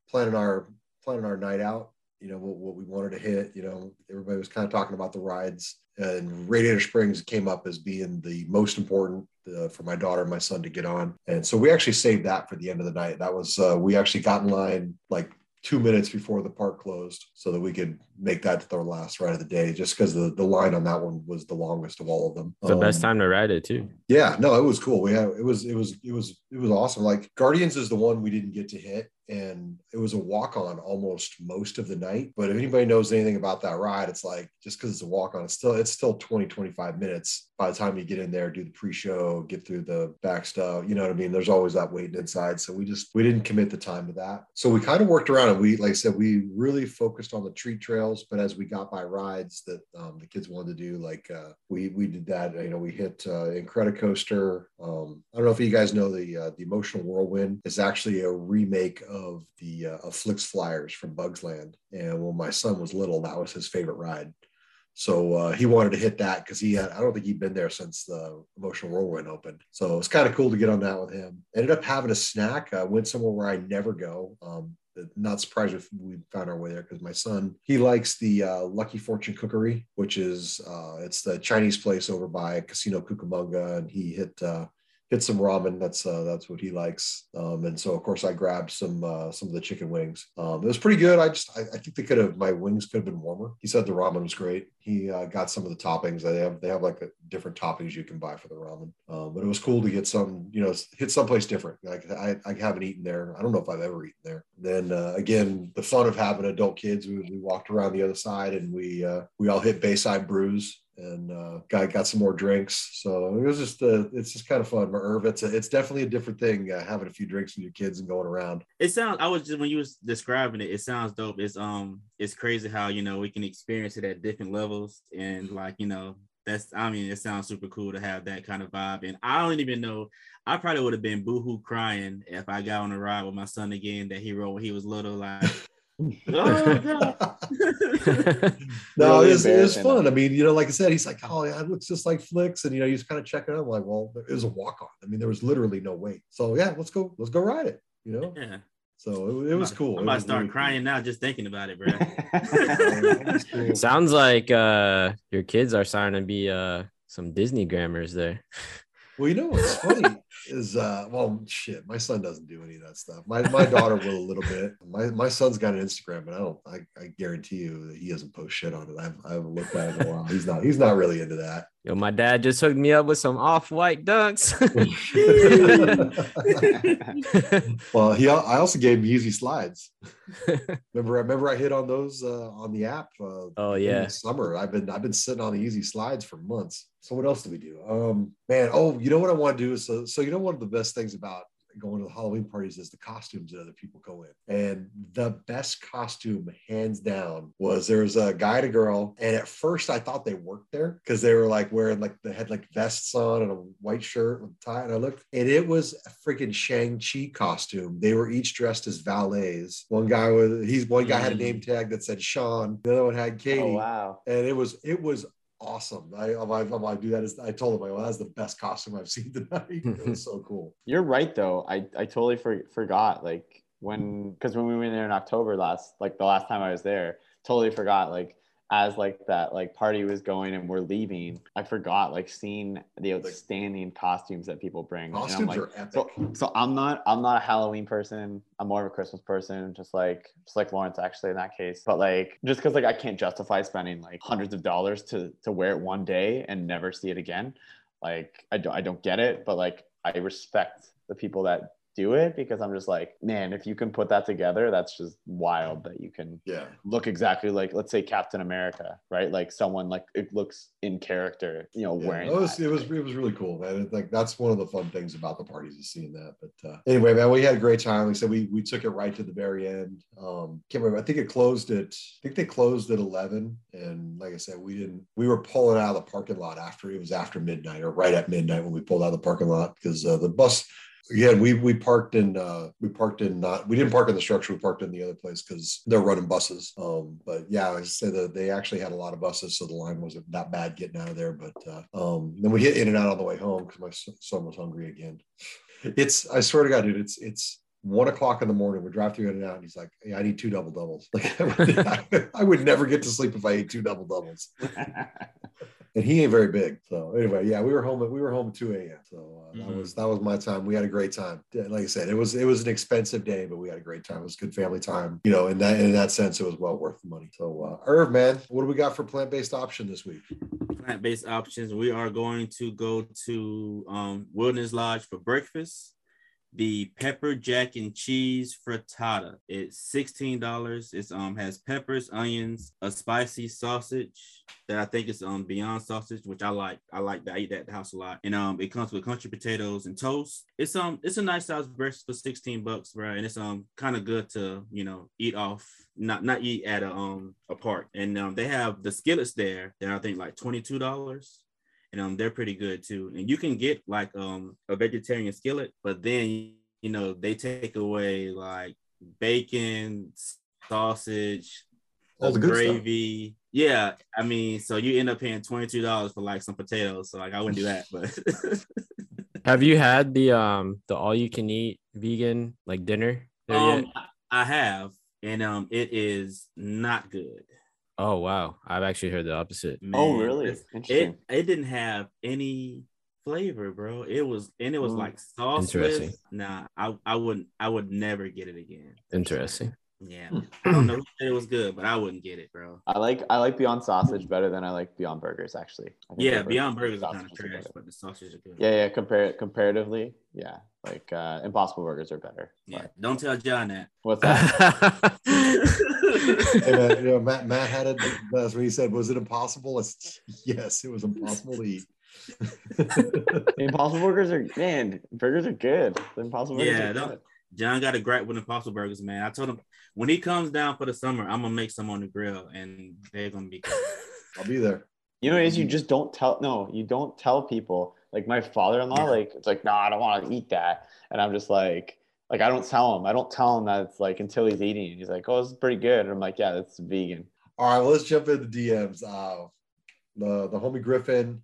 planning our planning our night out. You know what, what we wanted to hit. You know, everybody was kind of talking about the rides, and Radiator Springs came up as being the most important uh, for my daughter and my son to get on. And so we actually saved that for the end of the night. That was uh, we actually got in line like two minutes before the park closed so that we could make that our last ride of the day just because the, the line on that one was the longest of all of them the best Um, time to ride it too. yeah no it was cool we had it was it was it was it was awesome like guardians is the one we didn't get to hit and it was a walk on almost most of the night. But if anybody knows anything about that ride it's like just because it's a walk on it's still it's still 20 25 minutes by the time you get in there do the pre-show get through the back stuff you know what i mean? There's always that waiting inside. So we just we didn't commit the time to that. So we kind of worked around it. We like i said we really focused on the treat trails but as we got by rides that um, the kids wanted to do like uh, we we did that you know we hit uh, incredicoaster. Um, i don't know if you guys know the uh, the emotional whirlwind is actually a remake of the uh, of Flik's Flyers from Bugs Land. And when my son was little, that was his favorite ride. So uh, he wanted to hit that because he had, I don't think he'd been there since the Emotional Whirlwind opened. So it was kind of cool to get on that with him. Ended up having a snack. I went somewhere where I never go. Um, not surprised if we found our way there because my son he likes the uh, Lucky Fortune Cookery, which is uh, it's the Chinese place over by Cocina Cucamonga, and he hit uh, hit some ramen. That's uh, that's what he likes. Um, and so of course I grabbed some uh, some of the chicken wings. Um, it was pretty good. I just I, I think they could have my wings could have been warmer. He said the ramen was great. He uh, got some of the toppings. They have they have like a, different toppings you can buy for the ramen. Um, but it was cool to get some you know hit someplace different. Like I, I haven't eaten there. I don't know if I've ever eaten there. Then uh, again the fun of having adult kids. We, we walked around the other side and we uh, we all hit Bayside Brews and uh, got got some more drinks. So it was just uh, it's just kind of fun. Merv, it's a, it's definitely a different thing uh, having a few drinks with your kids and going around. It sounds. I was just when you was describing it. It sounds dope. It's um. It's crazy how you know we can experience it at different levels and like you know that's. I mean, it sounds super cool to have that kind of vibe. And I don't even know. I probably would have been boohoo crying if I got on a ride with my son again that he rode when he was little. Like, oh no, Really it was, it was fun. I mean, you know, like I said, he's like, oh, yeah, it looks just like Flik's, and you know, he's kind of checking it out. I'm like, well, it was a walk on. I mean, there was literally no wait. So yeah, let's go, let's go ride it. You know, yeah. so it, it was I'm cool. I'm It about to start really cool. crying now just thinking about it, bro. It. Sounds like uh your kids are starting to be uh some Disney grammars there. Well, you know what's funny is uh well shit, my son doesn't do any of that stuff. My my daughter will a little bit. My my son's got an Instagram, but I don't I, I guarantee you that he doesn't post shit on it. I've I haven't looked at it a while. He's not he's not really into that. Yo, my dad just hooked me up with some off-white dunks. well, he I also gave him Yeezy slides. Remember, remember I hit on those uh, on the app. Uh, oh in yeah. the summer. I've been I've been sitting on the Yeezy slides for months. So what else do we do? Um, man, oh, you know what I want to do is so so you know one of the best things about going to the Halloween parties is the costumes that other people go in. And the best costume, hands down, was there was a guy and a girl. And at first I thought they worked there because they were like wearing like they had like vests on and a white shirt with a tie. And I looked, and it was a freaking Shang-Chi costume. They were each dressed as valets. One guy was he's one guy had a mm. name tag that said Sean, the other one had Katie. Oh wow. And it was it was awesome. I I, I, I do that. As, I told him, I well, that's the best costume I've seen tonight. it was so cool. You're right though. I I totally for, forgot like when because when we were there in October last like the last time I was there, totally forgot like as like that like party was going and we're leaving, I forgot like seeing the outstanding costumes that people bring. And I'm Costumes like, are epic. so so I'm not I'm not a Halloween person. I'm more of a Christmas person, just like just like Lawrence actually in that case. But like just because like I can't justify spending like hundreds of dollars to to wear it one day and never see it again. Like I don't I don't get it, but like I respect the people that do it because I'm just like, man, if you can put that together, that's just wild that you can yeah. look exactly like let's say Captain America, right? Like someone like it looks in character, you know, Yeah, wearing it was that. it was it was really cool, man. It- like that's one of the fun things about the parties is seeing that. But uh, anyway, man, we had a great time. Like I said, we we took it right to the very end. Um, can't remember. I think it closed at I think they closed at eleven. And like I said, we didn't. We were pulling out of the parking lot after it was after midnight or right at midnight when we pulled out of the parking lot because uh, the bus. Again, we we parked in uh we parked in not we didn't park in the structure we parked in the other place because they're running buses. Um, but yeah, I said that they actually had a lot of buses, so the line wasn't that bad getting out of there. But uh, um, then we hit in and out on the way home because my son was hungry again. It's I swear to God, dude, it's it's one o'clock in the morning. We drive through in and out, and he's like, "Hey, I need two double doubles." Like I would never get to sleep if I ate two double doubles and he ain't very big. So anyway, yeah, we were home. At, we were home at two a.m. So uh, that Mhm. was that was my time. We had a great time. Like I said, it was it was an expensive day, but we had a great time. It was good family time. You know, in that in that sense, it was well worth the money. So uh, Irv, man, what do we got for plant based option this week? plant-based options. We are going to go to um, Wilderness Lodge for breakfast. The pepper jack and cheese frittata. It's sixteen dollars. It's um has peppers, onions, a spicy sausage that I think is um Beyond sausage, which I like. I like that. I eat that at the house a lot. And um it comes with country potatoes and toast. It's um it's a nice size breakfast for sixteen bucks, right? And it's um kind of good to you know eat off, not not eat at a um a park. And um they have the skillets there. They're I think like twenty two dollars and um they're pretty good too. And you can get like um a vegetarian skillet, but then you know they take away like bacon, sausage, All the good stuff. gravy. Yeah, I mean, so you end up paying twenty two dollars for like some potatoes. So like I wouldn't do that, but Have you had the um the all you can eat vegan like dinner? there yet? um I I have, and um it is not good. Oh wow, I've actually heard the opposite. oh, really? it it didn't have any flavor, bro. It was and it was Mm. like sauceless. Interesting. Nah, I I wouldn't I would never get it again. Interesting. Yeah, I don't know it was good, but I wouldn't get it, bro. I like I like Beyond Sausage better than I like Beyond Burgers actually. Yeah, the Beyond Burgers are kind of is trash, better. but the sausages are good. Yeah, yeah. Compare comparatively, yeah. Like uh, Impossible Burgers are better. yeah. But Don't tell John that. what's that? Hey, man, uh, you know, Matt Matt had it. That's what he said. Was it impossible? It's, yes, it was impossible to eat. Impossible Burgers are man. Burgers are good. The Impossible Burgers Yeah, are don't- good. John got a gripe with Impossible Burgers, man. I told him when he comes down for the summer, I'm gonna make some on the grill, and they're gonna be. Good. I'll be there. You know what it is? You just don't tell. No, you don't tell people. Like my father-in-law, Yeah. like it's like, no, I don't want to eat that, and I'm just like, like I don't tell him. I don't tell him that it's like until he's eating. it. He's like, oh, this is pretty good. And I'm like, yeah, that's vegan. All right, well, let's jump into DMs. Uh, the the homie Griffin,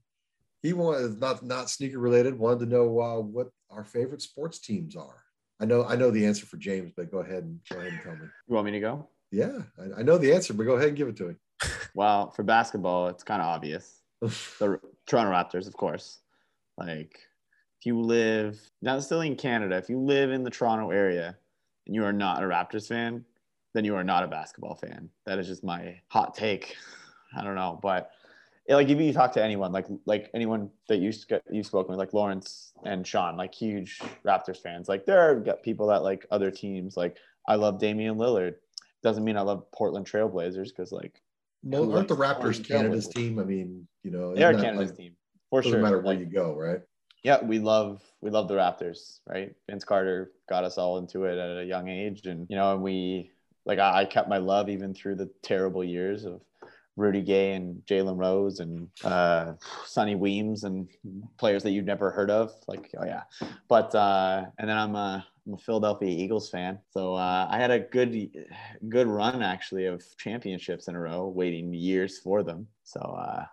he wanted not not sneaker related. Wanted to know uh, what our favorite sports teams are. I know I know the answer for James, but go ahead and go ahead and tell me. You want me to go? Yeah, I, I know the answer, but go ahead and give it to him. Well, for basketball, it's kind of obvious. The Toronto Raptors, of course. Like, if you live not still in Canada, if you live in the Toronto area and you are not a Raptors fan, then you are not a basketball fan. That is just my hot take. I don't know, but yeah, like if you talk to anyone, like like anyone that you you've spoken with, like Lawrence and Sean, like huge Raptors fans, like there are people that like other teams. Like I love Damian Lillard. Doesn't mean I love Portland Trailblazers because like No, aren't the Raptors Canada's team? I mean, you know, they are Canada's like- team for Doesn't sure. matter where Like, you go, right? Yeah, we love we love the Raptors, right? Vince Carter got us all into it at a young age, and you know, and we like I, I kept my love even through the terrible years of Rudy Gay and Jalen Rose and uh, Sonny Weems and players that you've never heard of. Like, oh yeah, but uh, and then I'm a, I'm a Philadelphia Eagles fan, so uh, I had a good good run actually of championships in a row, waiting years for them. So uh,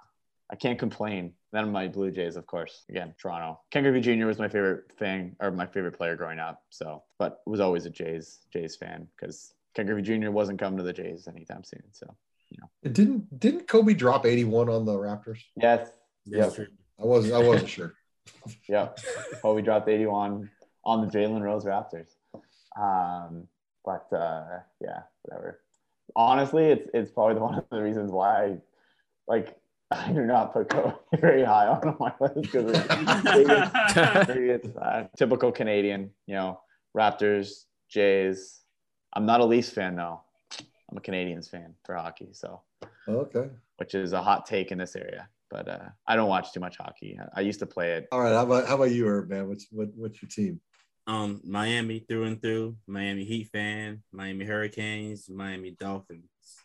I can't complain. Then my Blue Jays, of course. Again, Toronto. Ken Griffey Jr. was my favorite thing or my favorite player growing up. So, but was always a Jays Jays fan because Ken Griffey Jr. wasn't coming to the Jays anytime soon. So you know. Didn't didn't Kobe drop 81 on the Raptors? yes, That's Yep. I wasn't I wasn't sure. yeah. Well, we dropped 81 on the Jalen Rose Raptors. Um, but uh, yeah, whatever. Honestly, it's it's probably one of the reasons why I like I do not put Kobe very high on my list because maybe it's uh, typical Canadian, you know, Raptors, Jays. I'm not a Leafs fan though. I'm a Canadiens fan for hockey, so Okay. which is a hot take in this area. But uh, I don't watch too much hockey. I used to play it. All right. How about how about you, Herb, man? What's what what's your team? Um, Miami through and through. Miami Heat fan. Miami Hurricanes. Miami Dolphins.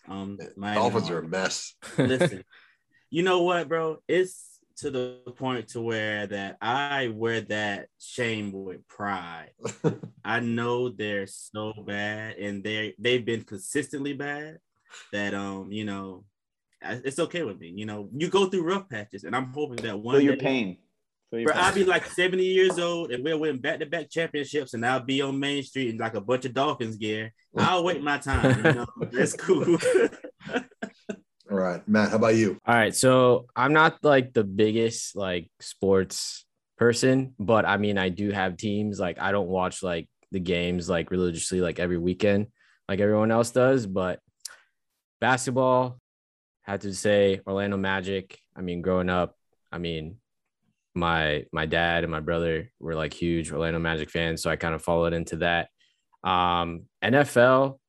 Um, Miami Dolphins are a mess. Listen, you know what, bro? It's to the point to where that I wear that shame with pride. I know they're so bad, and they they've been consistently bad. That um, you know, it's okay with me. You know, you go through rough patches, and I'm hoping that one Feel your day- pain. Feel your Bro, pain. I'll be like 70 years old and we'll win back to back championships and I'll be on Main Street in like a bunch of Dolphins gear. I'll wait my time. You know? That's cool. All right, Matt. How about you? All right, so I'm not like the biggest like sports person, but I mean I do have teams. Like I don't watch like the games like religiously like every weekend like everyone else does, but basketball had to say Orlando Magic. I mean, growing up, I mean, my my dad and my brother were like huge Orlando Magic fans, so I kind of followed into that. Um, NFL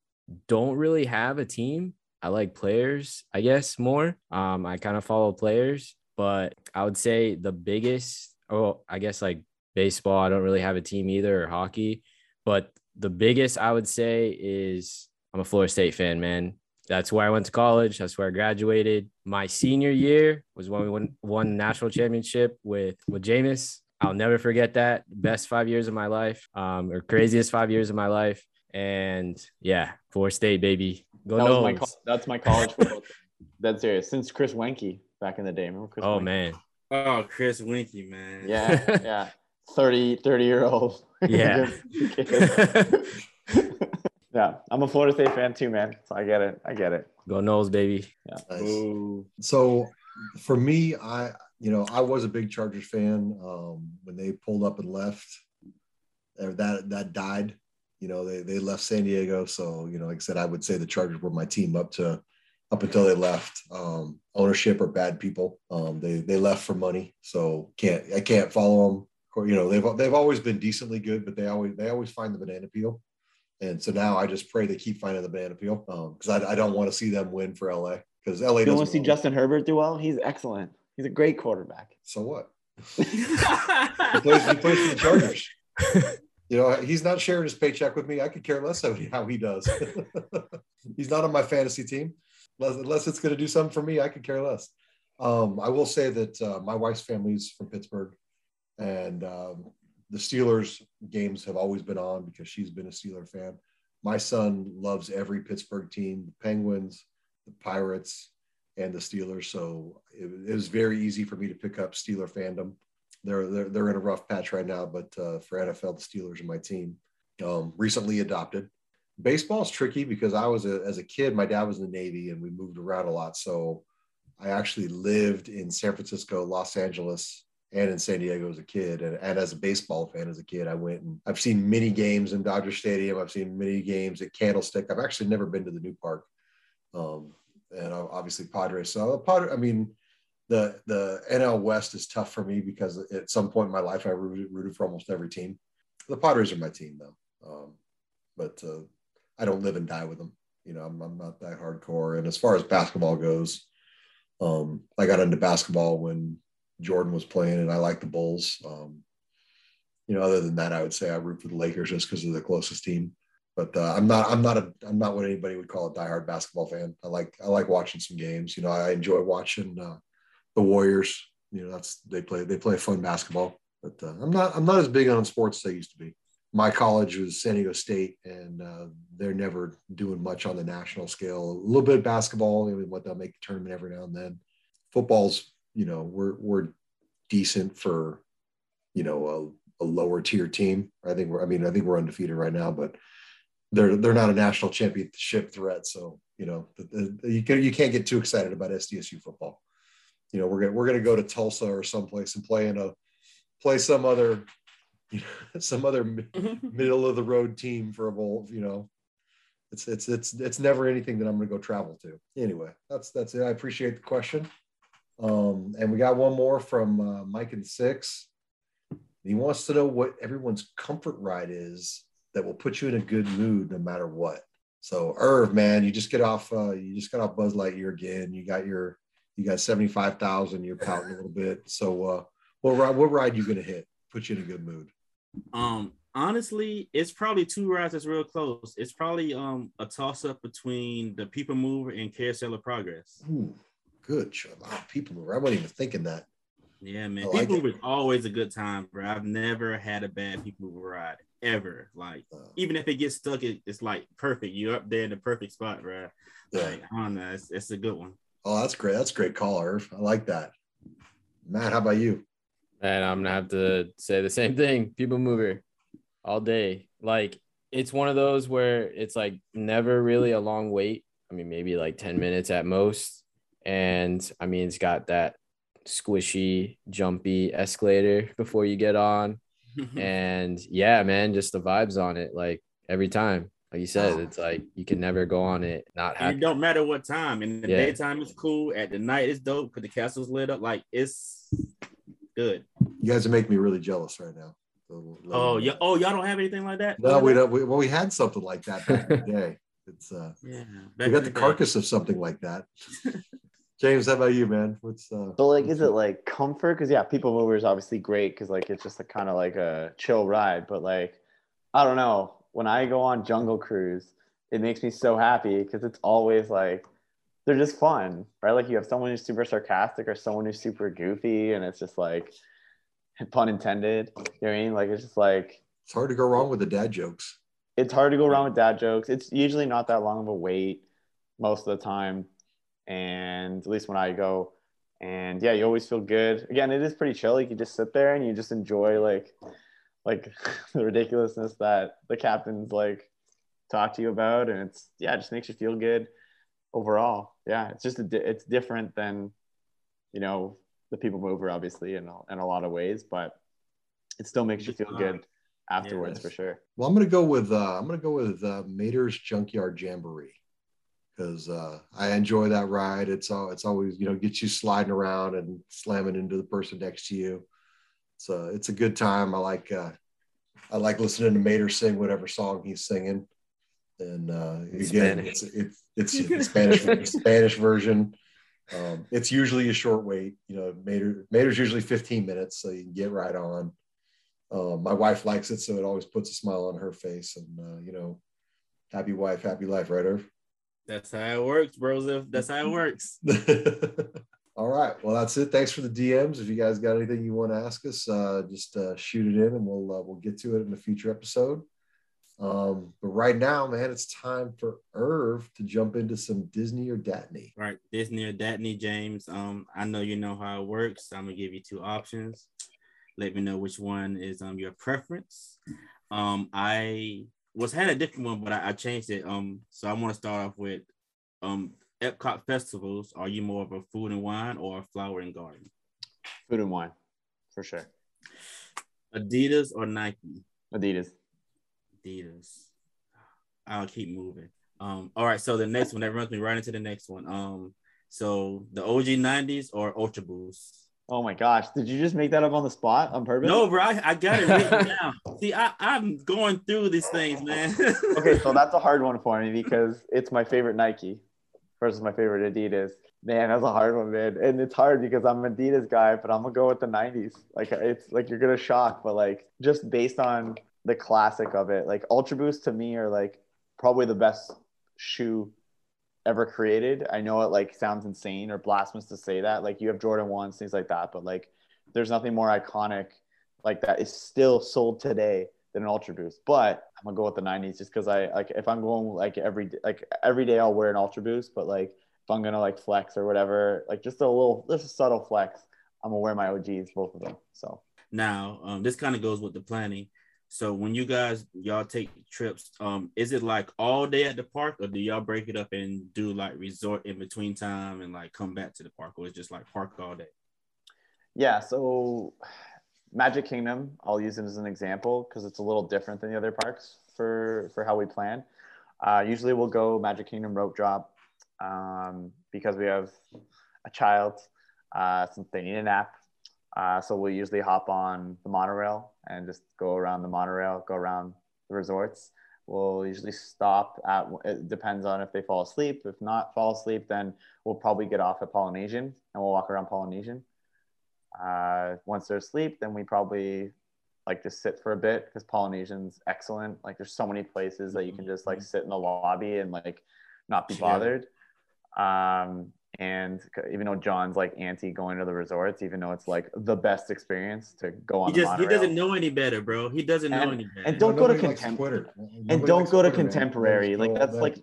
don't really have a team. I like players, I guess, more. Um, I kind of follow players, but I would say the biggest, oh, I guess like baseball, I don't really have a team either, or hockey, but the biggest I would say is I'm a Florida State fan, man. That's where I went to college. That's where I graduated. My senior year was when we won won national championship with with Jameis. I'll never forget that. Best five years of my life, um, or craziest five years of my life. And yeah, Florida State, baby. Go that was my co- that's my college football. That's serious. Since Chris Weinke back in the day, remember Chris? Oh Weinke? man. oh, Chris Weinke, man. Yeah, yeah. 30, 30 year old. Yeah. yeah, I'm a Florida State fan too, man. So I get it. I get it. Go Noles, baby. Nice. So for me, I you know I was a big Chargers fan um, when they pulled up and left. That that died. You know they they left San Diego, so you know like I said, I would say the Chargers were my team up to up until they left. Um, ownership are bad people. Um, they they left for money, so can't I can't follow them. You know they've they've always been decently good, but they always they always find the banana peel. And so now I just pray they keep finding the banana peel because I, I don't want to see them win for LA because LA You doesn't want to see want- Justin Herbert do well? He's excellent. He's a great quarterback. So what? He plays, he plays for the Chargers. You know, he's not sharing his paycheck with me. I could care less how he, does. he's not on my fantasy team. Unless, unless it's going to do something for me, I could care less. Um, I will say that uh, my wife's family's from Pittsburgh, and um, the Steelers games have always been on because she's been a Steeler fan. My son loves every Pittsburgh team: the Penguins, the Pirates, and the Steelers. So it, it was very easy for me to pick up Steeler fandom. They're they're, they're in a rough patch right now, but uh, for NFL, the Steelers are my team. Um, recently adopted. Baseball is tricky because I was a, as a kid, my dad was in the Navy, and we moved around a lot. So I actually lived in San Francisco, Los Angeles, and in San Diego as a kid. And, and as a baseball fan as a kid, I went and I've seen many games in Dodger Stadium. I've seen many games at Candlestick. I've actually never been to the new park. Um, and obviously Padres. So Padre, I mean, the the NL West is tough for me because at some point in my life I rooted, for almost every team. The Padres are my team though, um, but uh, I don't live and die with them. You know, I'm, I'm not that hardcore. And as far as basketball goes, um, I got into basketball when Jordan was playing, and I like the Bulls. Um, you know, other than that, I would say I root for the Lakers just because they're the closest team. But uh, I'm not. I'm not a. I'm not what anybody would call a diehard basketball fan. I like. I like watching some games. You know, I enjoy watching uh, the Warriors. You know, that's they play. They play fun basketball. But uh, I'm not. I'm not as big on sports as I used to be. My college was San Diego State, and uh, they're never doing much on the national scale. A little bit of basketball. Mean, what they'll make the tournament every now and then. Football's. You know, we're we're decent for. You know, a, a lower tier team. I think we're. I mean, I think we're undefeated right now, but they're they're not a national championship threat. So you know you can you can't get too excited about SDSU football. You know we're gonna we're gonna go to Tulsa or someplace and play in a play some other you know, some other middle of the road team for a bowl. You know, it's it's it's it's never anything that I'm gonna go travel to. Anyway, that's that's it. I appreciate the question. Um, and we got one more from uh, Mike and Six. He wants to know what everyone's comfort ride is that will put you in a good mood no matter what. So Irv, man, you just get off uh, you just got off Buzz Lightyear again. You got your you got 75,000, you're pouting a little bit. So uh what ride what ride you gonna hit? Put you in a good mood. Um honestly, it's probably two rides that's real close. It's probably um a toss up between the People Mover and Carousel of Progress. Ooh, good. Wow, people mover. I wasn't even thinking that. Yeah, man. Like People. Mover is always a good time, bro. I've never had a bad People Mover ride ever. Like Uh, even if it gets stuck, it, it's like perfect. You're up there in the perfect spot, bro. yeah. Like I don't know, it's, it's a good one. Oh, that's great. That's a great call, Irv. I like that. Matt, how about you? And I'm gonna have to say the same thing. People mover all day. Like it's one of those where it's like never really a long wait. I mean, maybe like 10 minutes at most. And I mean, it's got that squishy, jumpy escalator before you get on. And yeah, man, just the vibes on it. Like every time, like you said, it's like you can never go on it not And happy. it don't matter what time. In the Yeah. daytime, it's cool. At the night, it's dope because the castle's lit up. Like it's good. You guys are making me really jealous right now. So, Oh yeah. Oh, y'all don't have anything like that? No, we don't. We, well, we had something like that back in the day. It's uh, Yeah. we got the carcass of something like that. James, how about you, man? What's uh? So like, what's is it like comfort? Because yeah, People Mover is obviously great because like it's just a kind of like a chill ride. But like, I don't know. When I go on Jungle Cruise, it makes me so happy because it's always like they're just fun, right? Like you have someone who's super sarcastic or someone who's super goofy, and it's just like pun intended. You know what I mean? Like it's just like It's hard to go wrong with the dad jokes. it's hard to go wrong with dad jokes. It's usually not that long of a wait most of the time. And at least when I go, and yeah, you always feel good. Again, it is pretty chill. Like You just sit there and you just enjoy like like the ridiculousness that the captains like talk to you about. And it's yeah, it just makes you feel good overall. Yeah, it's just a, di- it's different than you know the people mover obviously in a, in a lot of ways, but it still makes you feel good afterwards Yes. for sure. Well, I'm gonna go with uh, I'm gonna go with uh, Mater's Junkyard Jamboree because uh, I enjoy that ride. It's all it's always you know gets you sliding around and slamming into the person next to you. So it's a good time. I like uh, I like listening to Mater sing whatever song he's singing, and uh, again, Spanish. it's it's it's the Spanish Spanish version. Um, it's usually a short wait. You know, Mater Mater's usually 15 minutes, so you can get right on. Um, my wife likes it, so it always puts a smile on her face. And uh, you know, happy wife, happy life, right, Irv? That's how it works, bros. If That's how it works. All right. Well, that's it. Thanks for the DMs. If you guys got anything you want to ask us, uh, just uh, shoot it in, and we'll uh, we'll get to it in a future episode. Um, but right now, man, it's time for Irv to jump into some Disney or Datney. Right, Disney or Datney, James. Um, I know you know how it works. I'm gonna give you two options. Let me know which one is um your preference. Um, I was had a different one, but I, I changed it. Um, so I want to start off with um Epcot festivals. Are you more of a food and wine or a flower and garden? Food and wine, for sure. Adidas or Nike? Adidas. Adidas. I'll keep moving. Um, all right, so the next one that runs me right into the next one. Um, so the OG 90s or Ultra Boost? Oh my gosh, did you just make that up on the spot on purpose? No, bro, I, I got it written down. See, I, I'm going through these things, man. Okay, so that's a hard one for me because it's my favorite Nike. Versus my favorite Adidas. Man, that's a hard one, man. And it's hard because I'm an Adidas guy, but I'm gonna go with the 90s. Like it's like you're gonna shock, but like just based on the classic of it, like Ultra Boost to me are like probably the best shoe ever created. I know it like sounds insane or blasphemous to say that. Like you have Jordan ones, things like that, but like there's nothing more iconic like that is still sold today than an Ultra Boost. But I'm gonna go with the 90s just because I like if I'm going like every like every day I'll wear an Ultra Boost, but like if I'm gonna like flex or whatever, like just a little just a subtle flex, I'm gonna wear my OGs, both of them. So Now, um, this kind of goes with the planning. So when you guys y'all take trips, um, is it like all day at the park, or do y'all break it up and do like resort in between time and like come back to the park, or it's just like park all day? yeah, so Magic Kingdom, I'll use it as an example because it's a little different than the other parks for for how we plan. Uh, usually we'll go Magic Kingdom rope drop um, because we have a child, uh, since they need a nap. Uh, so we'll usually hop on the monorail and just go around the monorail, go around the resorts. We'll usually stop at, it depends on if they fall asleep. If not fall asleep, then we'll probably get off at Polynesian and we'll walk around Polynesian. Uh, once they're asleep, then we probably like just sit for a bit because Polynesian's excellent. Like there's so many places that you can just like sit in the lobby and like not be Yeah. bothered. Um, and even though John's like anti going to the resorts, even though it's like the best experience to go on He the just he doesn't know any better, bro. He doesn't know any better. and don't go to Nobody likes contem- Twitter. and don't go to contemporary. Like that's day. like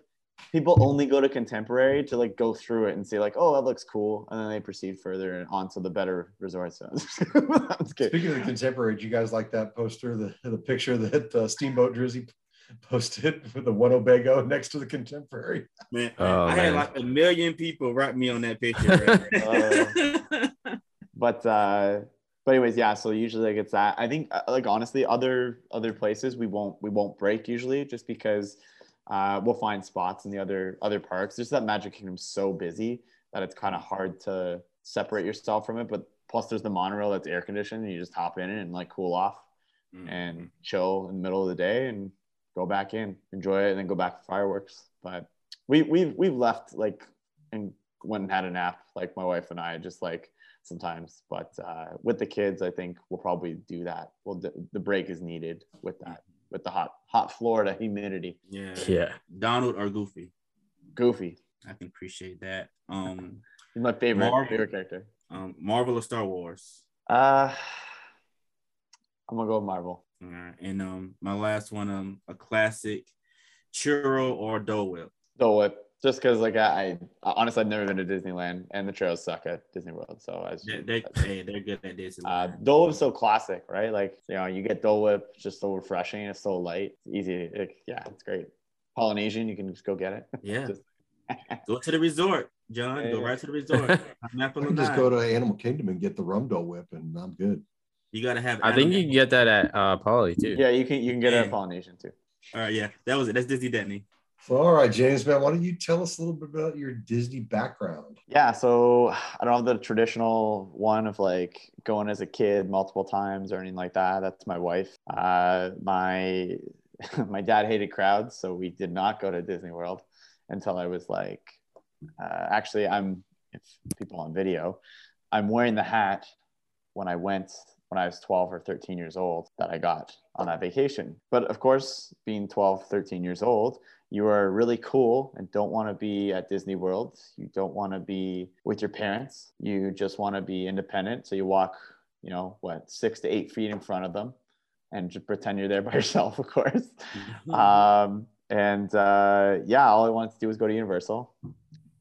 people only go to contemporary to like go through it and say like, oh, that looks cool, and then they proceed further and onto the better resorts. That's good. Speaking of the contemporary, do you guys like that poster, the the picture that uh, Steamboat Drizzy posted with the one Obago next to the contemporary? man, Oh, I had like a million people write me on that picture. bro. but uh but anyways yeah so usually like it's that i think uh, like honestly other other places we won't we won't break usually just because uh we'll find spots in the other other parks just that magic kingdom's so busy that it's kind of hard to separate yourself from it but plus there's the monorail that's air conditioned and you just hop in it and like cool off and chill in the middle of the day and go back in, enjoy it, and then go back for fireworks. But we we've we've left like and went and had a nap, like my wife and I, just like sometimes. But uh, with the kids, I think we'll probably do that. Well, the, the break is needed with that, with the hot hot Florida humidity. yeah, Yeah. Donald or Goofy. Goofy, I can appreciate that. Um, he's my favorite Marvel. favorite character. um, Marvel or Star Wars. Uh, I'm gonna go with Marvel. All right, and um, my last one, um, a classic, churro or Dole Whip. Dole Whip. Just because, like, I, I honestly, I've never been to Disneyland, and the trails suck at Disney World. So, I They're, they're, hey, they're good at this. Uh, Dole Whip's so classic, right? Like, you know, you get Dole Whip, it's just so refreshing. It's so light, it's easy. Like, yeah, it's great. Polynesian, you can just go get it. yeah, Just- go to the resort, John. Go right to the resort. I'm I can just go to Animal Kingdom and get the rum Dole Whip, and I'm good. You gotta have. I think you can get that at uh Poly too. yeah, you can you can get it at Polynesian too. All right, yeah, that was it. That's Disney Disney. So, all right, James, man, why don't you tell us a little bit about your Disney background? Yeah, so I don't have the traditional one of like going as a kid multiple times or anything like that. That's my wife. Uh, my my dad hated crowds, so we did not go to Disney World until I was like, uh, actually, I'm if people on video, I'm wearing the hat when I went when I was 12 or 13 years old that I got on that vacation. But of course, being 12, 13 years old, you are really cool and don't want to be at Disney World. You don't want to be with your parents. You just want to be independent. So you walk, you know, what, six to eight feet in front of them and just pretend you're there by yourself, of course. Um, and uh, yeah, all I wanted to do was go to Universal.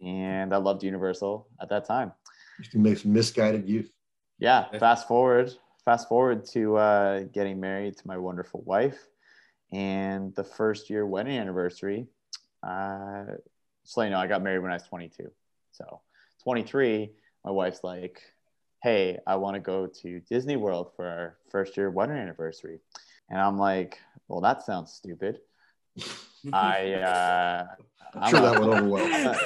And I loved Universal at that time. You can make some misguided youth. Yeah, fast forward, fast forward to uh, getting married to my wonderful wife, and the first year wedding anniversary. Uh, so you know, I got married when I was 22. So 23, my wife's like, "Hey, I want to go to Disney World for our first year wedding anniversary," and I'm like, "Well, that sounds stupid." I uh, I'm sure that went over well.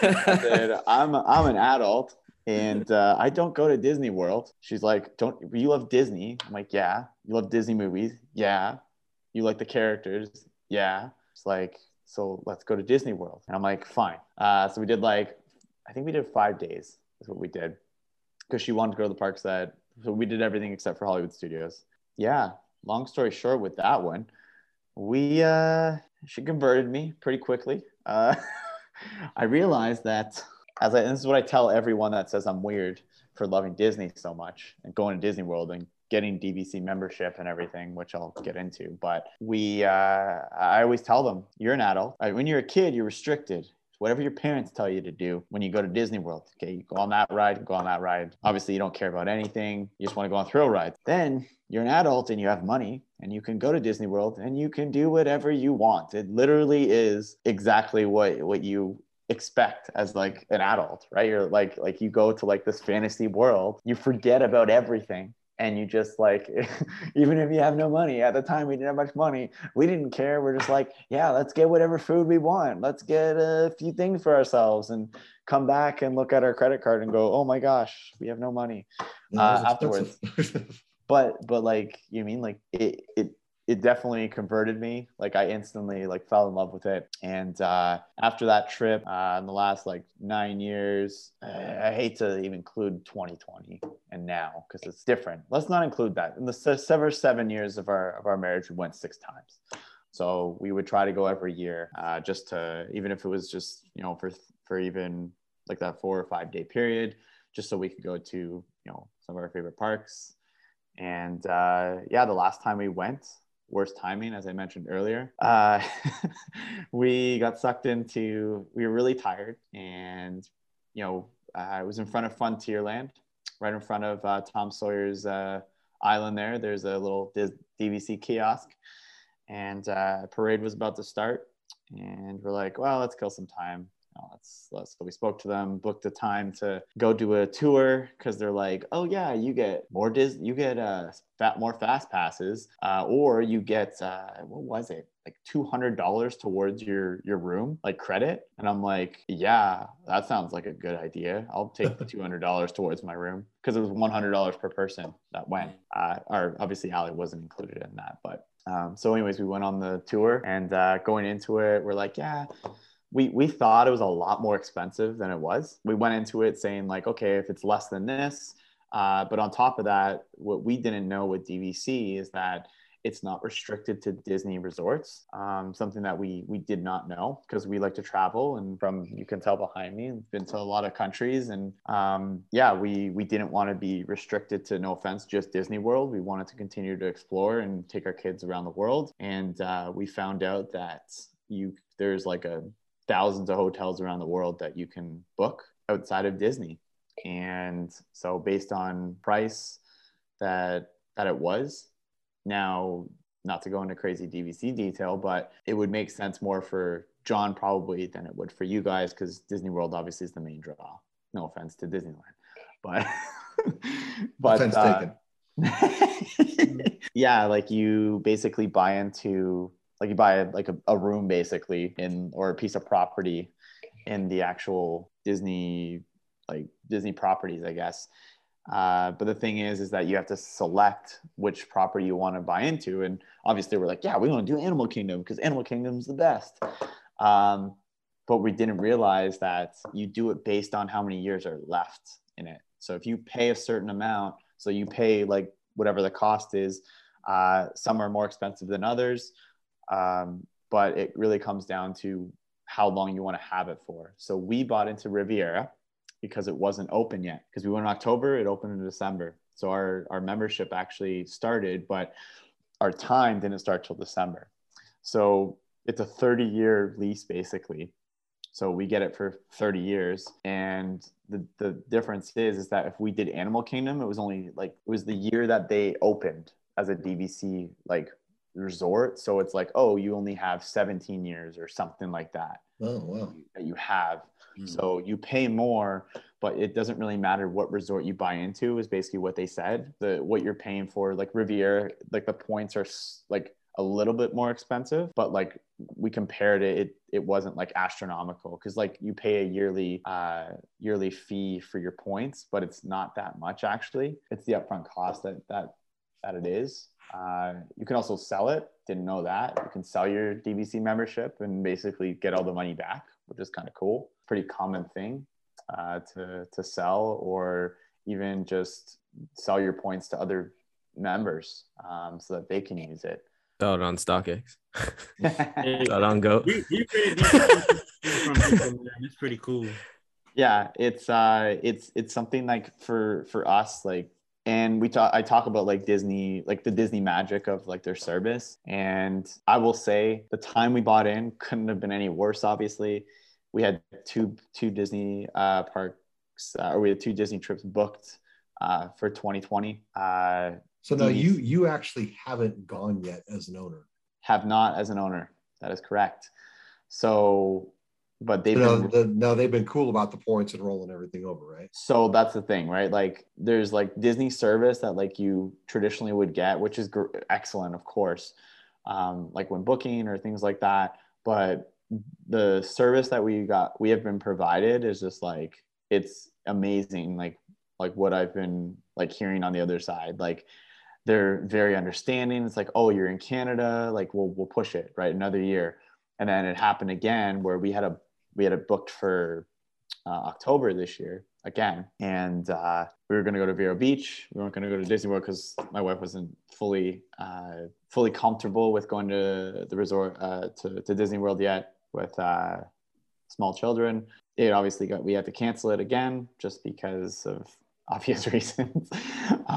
Said, I'm I'm an adult and uh, I don't go to Disney World. She's like, don't you love Disney? I'm like, yeah. You love Disney movies? Yeah. You like the characters? Yeah. It's like, so let's go to Disney World. And I'm like, fine. Uh, so we did like, I think we did five days is what we did because she wanted to go to the parks that, so we did everything except for Hollywood Studios. Yeah. Long story short with that one, we, uh, she converted me pretty quickly. Uh, I realized that as I, this is what I tell everyone that says I'm weird for loving Disney so much and going to Disney World and getting DVC membership and everything, which I'll get into. But we, uh, I always tell them, you're an adult. When you're a kid, you're restricted. Whatever your parents tell you to do when you go to Disney World, okay, you go on that ride, go on that ride. Obviously, you don't care about anything. You just want to go on thrill rides. Then you're an adult and you have money and you can go to Disney World and you can do whatever you want. It literally is exactly what what you expect as like an adult, right? You're like like you go to like this fantasy world, you forget about everything and you just like even if you have no money at the time we didn't have much money we didn't care. We're just like yeah let's get whatever food we want. Let's get a few things for ourselves and come back and look at our credit card and go oh my gosh we have no money uh, afterwards. But but like you mean like it it it definitely converted me. Like I instantly like fell in love with it. And uh, after that trip, uh, in the last like nine years, I hate to even include 2020 and now because it's different. Let's not include that. In the seven seven years of our of our marriage, we went six times. So we would try to go every year, uh, just to even if it was just you know for for even like that four or five day period, just so we could go to you know some of our favorite parks. And uh, yeah, the last time we went, worst timing, as I mentioned earlier. Uh, we got sucked into, we were really tired. And, you know, I was in front of Frontierland, right in front of uh, Tom Sawyer's uh, island there. There's a little DVC kiosk. And uh, parade was about to start. And we're like, well, let's kill some time let's, let's, so we spoke to them, booked a time to go do a tour because they're like, oh yeah, you get more Dis, you get uh, fat, more fast passes, uh, or you get uh, what was it, like two hundred dollars towards your your room, like credit. And I'm like, yeah, that sounds like a good idea. I'll take the two hundred dollars towards my room because it was one hundred dollars per person that went. Uh, or obviously, Ali wasn't included in that, but. Um, so anyways we went on the tour and uh, going into it we're like yeah we we thought it was a lot more expensive than it was. We went into it saying like, okay, if it's less than this, uh, but on top of that, what we didn't know with DVC is that it's not restricted to Disney resorts. Um, something that we we did not know because we like to travel, and from you can tell behind me, I've been to a lot of countries, and um, yeah, we we didn't want to be restricted to no offense, just Disney World. We wanted to continue to explore and take our kids around the world, and uh, we found out that you there's like a thousands of hotels around the world that you can book outside of Disney. And so based on price that that it was, now not to go into crazy DVC detail, but it would make sense more for John probably than it would for you guys because Disney World obviously is the main draw. No offense to Disneyland, but but offense uh, taken. yeah, like you basically buy into like you buy like a, a room basically in or a piece of property in the actual Disney like Disney properties, I guess. Uh, but the thing is, is that you have to select which property you want to buy into. And obviously, we're like, yeah, we want to do Animal Kingdom because Animal Kingdom's the best. Um, but we didn't realize that you do it based on how many years are left in it. So if you pay a certain amount, so you pay like whatever the cost is, uh, some are more expensive than others. Um, but it really comes down to how long you want to have it for. So we bought into Riviera because it wasn't open yet. Because we went in October, it opened in December. So our, our membership actually started, but our time didn't start till December. So it's a 30 year lease basically. So we get it for 30 years. And the, the difference is, is that if we did Animal Kingdom, it was only like, it was the year that they opened as a DVC like resort. So it's like, oh, you only have 17 years or something like that. Oh, wow. That you have. Mm. So you pay more, but it doesn't really matter what resort you buy into, is basically what they said. The what you're paying for, like Riviera, like the points are like a little bit more expensive, but like we compared it, it, it wasn't like astronomical because like you pay a yearly uh, yearly fee for your points, but it's not that much actually. It's the upfront cost that that that it is. Uh, you can also sell it. Didn't know that. You can sell your DVC membership and basically get all the money back, which is kind of cool. Pretty common thing uh, to to sell, or even just sell your points to other members um, so that they can use it. Sell it on StockX. Sell it on Go. We, we really from people, man. It's pretty cool. yeah it's uh it's it's something like for for us like and we talk i talk about like disney like the disney magic of like their service. And i will say the time we bought in couldn't have been any worse obviously. We had two two disney uh parks uh, or we had two disney trips booked uh for 2020 uh So now you you actually haven't gone yet as an owner. have not as an owner. That is correct. So but they've Now, been the, now they've been cool about the points and rolling everything over, right? So that's the thing, right? Like there's like Disney service that like you traditionally would get, which is gr- excellent, of course, um, like when booking or things like that. But the service that we got, we have been provided is just like it's amazing. Like like what I've been like hearing on the other side, like they're very understanding. It's like, oh, you're in Canada, like we'll we'll push it right another year, and then it happened again where we had a we had it booked for uh, October this year again, and uh, we were going to go to Vero Beach. We weren't going to go to Disney World because my wife wasn't fully uh, fully comfortable with going to the resort uh, to, to Disney World yet with uh, small children. It obviously got we had to cancel it again just because of obvious reasons,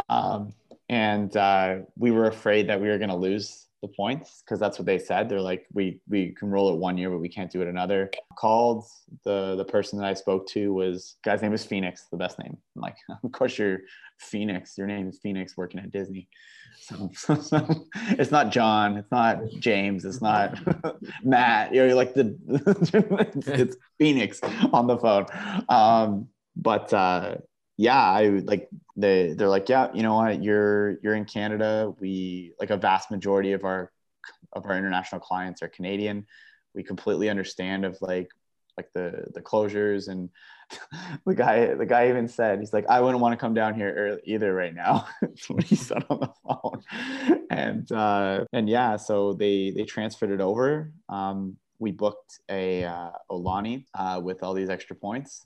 um, and uh, we were afraid that we were going to lose the points because that's what they said. They're like, we we can roll it one year, but we can't do it another. Called the the person that I spoke to was guy's name is Phoenix, the best name. I'm like, of course you're Phoenix. Your name is Phoenix, working at Disney. So, so, so it's not John, it's not James, it's not Matt. You're like the it's Phoenix on the phone. Um, but uh, yeah, I like they they're like, yeah, you know what, you're you're in Canada. We like a vast majority of our of our international clients are Canadian. We completely understand of like like the the closures and the guy the guy even said he's like I wouldn't want to come down here either right now. That's what he said on the phone. And uh, and yeah, so they they transferred it over. Um, we booked a uh, Aulani uh, with all these extra points.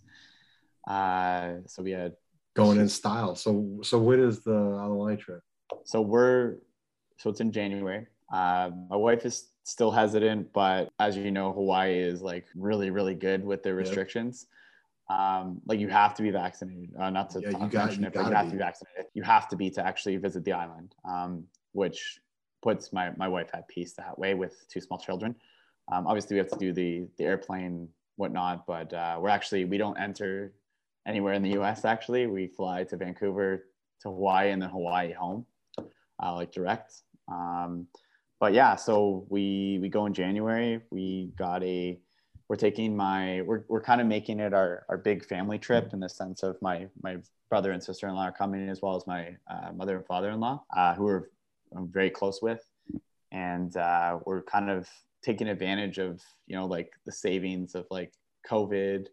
Uh, so we had Going in style. So so when is the on the line trip? so we're so it's in January. Uh, my wife is still hesitant, but as you know, Hawaii is like really, really good with their Yep. restrictions. Um, like you have to be vaccinated. Uh, not to Yeah, you got- mention you it, but you have be. to be vaccinated. You have to be to actually visit the island, um, which puts my my wife at peace that way with two small children. Um, obviously, we have to do the the airplane whatnot, but uh, we're actually we don't enter anywhere in the U.S. Actually, we fly to Vancouver to Hawaii and then Hawaii home, uh, like direct. Um, but yeah, so we we go in January. We got a we're taking my we're, we're kind of making it our, our big family trip in the sense of my my brother and sister-in-law are coming as well as my uh, mother and father-in-law uh, who are I'm very close with and uh, we're kind of taking advantage of you know like the savings of like covid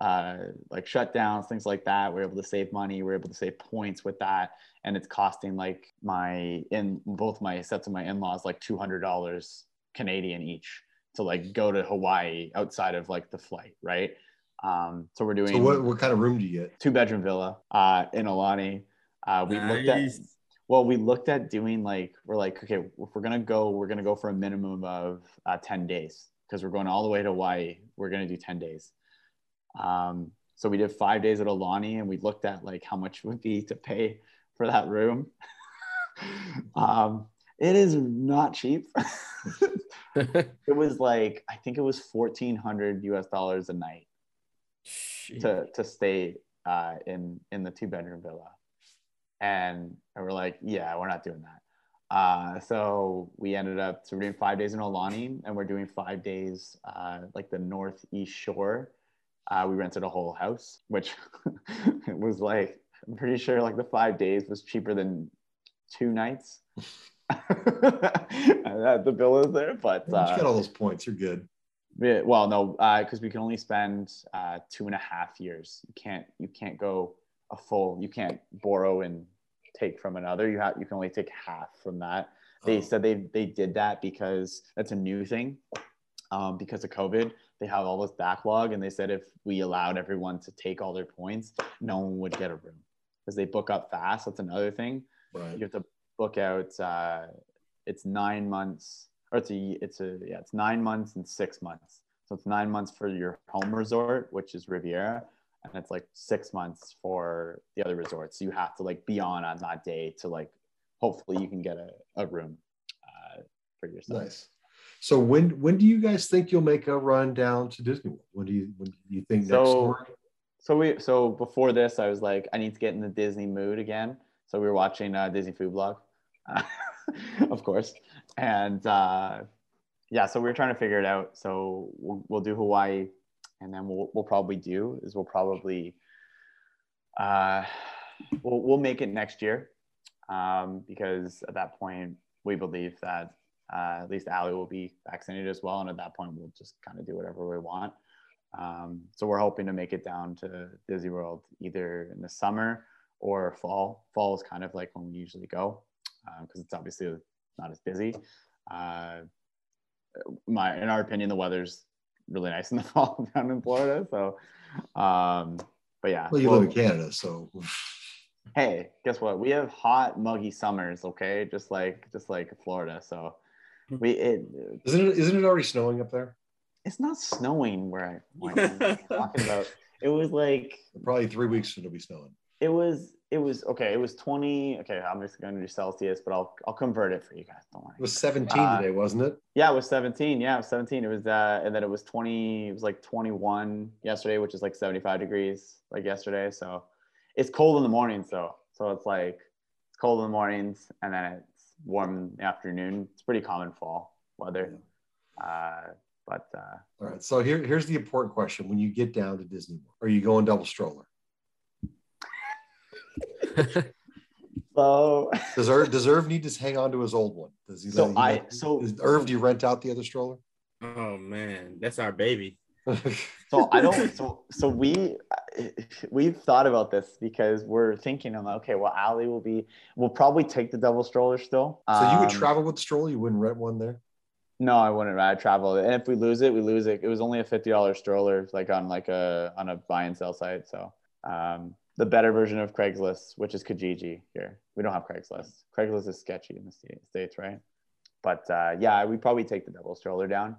uh, like shutdowns things like that we're able to save money we're able to save points with that and it's costing like my in both my sets of my in-laws like $200 canadian each to like go to hawaii outside of like the flight right um, so we're doing So what, what kind of room do you get? two bedroom villa uh, in Aulani. Uh, we looked at well, we looked at doing like we're like okay, if we're gonna go, we're gonna go for a minimum of uh, ten days because we're going all the way to Hawaii. We're gonna do ten days. Um, so we did five days at Aulani, and we looked at like how much it would be to pay for that room. um, it is not cheap. it was like I think it was fourteen hundred US dollars a night to to stay uh, in in the two bedroom villa, and, and we're like, yeah, we're not doing that. Uh, so we ended up so we're doing five days in Aulani, and we're doing five days uh, like the northeast shore. Uh, we rented a whole house, which was like I'm pretty sure like the five days was cheaper than two nights. the bill is there, but you uh, got all those points. You're good. yeah, well, no, because we can only spend uh, two and a half years. You can't you can't go a full. You can't borrow and take from another. You have you can only take half from that. They Oh. said they they did that because that's a new thing. Um, because of COVID, they have all this backlog, and they said if we allowed everyone to take all their points, no one would get a room because they book up fast. That's another thing. right. You have to book out. Uh, it's nine months, or it's a it's a yeah, it's nine months and six months. So it's nine months for your home resort, which is Riviera, and it's like six months for the other resorts. So you have to like be on on that day to like hopefully you can get a, a room uh, for yourself. Nice. So when when do you guys think you'll make a run down to Disney World? When do you when do you think next So- summer? So we so before this, I was like, I need to get in the Disney mood again. So we were watching uh, Disney Food Blog, uh, of course, and uh, yeah, so we were trying to figure it out. So we'll, we'll do Hawaii, and then we'll we'll probably do is we'll probably uh, we'll we'll make it next year um, because at that point we believe that uh, at least Ali will be vaccinated as well, and at that point we'll just kind of do whatever we want. Um, so we're hoping to make it down to Disney World either in the summer or fall. Fall is kind of like when we usually go because it's obviously not as busy. Uh, my, in our opinion, the weather's really nice in the fall down in Florida. So, um, but yeah. Well, you we'll- live in Canada, so hey, guess what? We have hot, muggy summers. Okay, just like just like Florida. So we it isn't it isn't it already snowing up there? it's not snowing where I what am talking about. It was like Probably three weeks it'll be snowing. it was it was okay. It was twenty. Okay, I'm just going to do Celsius, but I'll I'll convert it for you guys. Don't worry. It was 17 Uh, today, wasn't it? Yeah, it was 17. Yeah, it was 17. It was uh, and then it was 20. It was like 21 yesterday, which is like 75 degrees like yesterday. So it's cold in the mornings though. So it's like it's cold in the mornings and then it's warm afternoon. It's pretty common fall weather. Uh, but uh, All right. So here, here's the important question: When you get down to Disney World, are you going double stroller? so Does Irv, does Irv need to hang on to his old one? Does he? So let- I- he- so- is, Irv, do you rent out the other stroller? Oh man, that's our baby. So I don't. So so we we've thought about this because we're thinking I'm like, okay, well, Ali will be. We'll probably take the double stroller still. So you would Um, travel with the stroller? You wouldn't rent one there? No, I wouldn't. I travel, and if we lose it, we lose it. It was only a fifty dollars stroller, like on like a on a buy and sell site. So um, the better version of Craigslist, which is Kijiji here. We don't have Craigslist. Craigslist is sketchy in the sta- states, right? But uh, yeah, we probably take the double stroller down,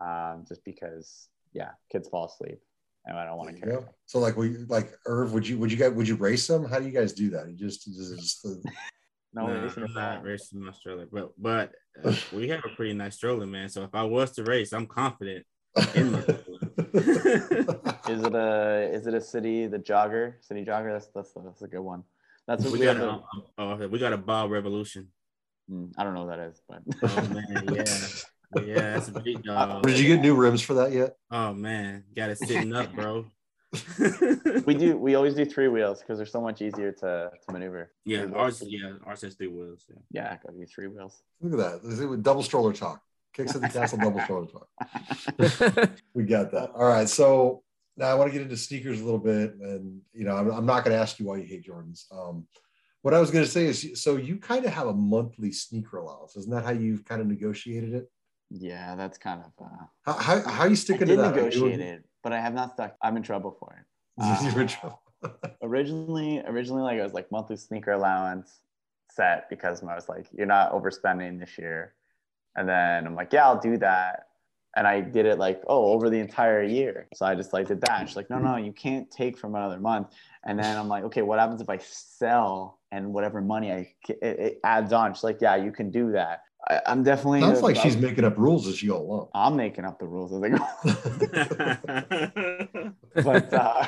um, just because yeah, kids fall asleep, and I don't want to care. go. So like, we like Irv, would you would you guys would you race them? How do you guys do that? You just, just, just No, Nah, we're racing I'm not racing my stroller, but but uh, we have a pretty nice stroller, man. So if I was to race, I'm confident in my stroller. Is it a is it a city the jogger city jogger? That's that's that's a good one. That's what we we, got have. a, A, uh, we got a BOB Revolution. Hmm, I don't know what that is, but Oh man, yeah, yeah, that's a big dog. Did you get new rims for that yet? Oh man, got it sitting up, bro. we do we always do three wheels because they're so much easier to, to maneuver Yeah, ours. Yeah, ours has three wheels. Yeah. yeah gotta be three wheels Look at that. This with double stroller talk. Kicks at the castle, double stroller talk. We got that. All right. So now I want to get into sneakers a little bit, and you know, I'm, I'm not going to ask you why you hate Jordans. Um, what I was going to say is, so you kind of have a monthly sneaker allowance, isn't that how you've kind of negotiated it? Yeah that's kind of uh How how, how are you i sticking did to that? Are you- negotiate it but i have not stuck i'm in trouble for it You're in Uh, trouble. originally originally like it was like monthly sneaker allowance set because I was like, you're not overspending this year. And then I'm like, yeah, I'll do that. And I did it like, oh, over the entire year. So I just like did that. She's like, no, no, you can't take from another month. And then I'm like, okay, what happens if I sell and whatever money I it, it adds on? She's like, yeah, you can do that. I, I'm definitely. Sounds like she's I'm, making up rules as you go along. I'm making up the rules as I go. but uh,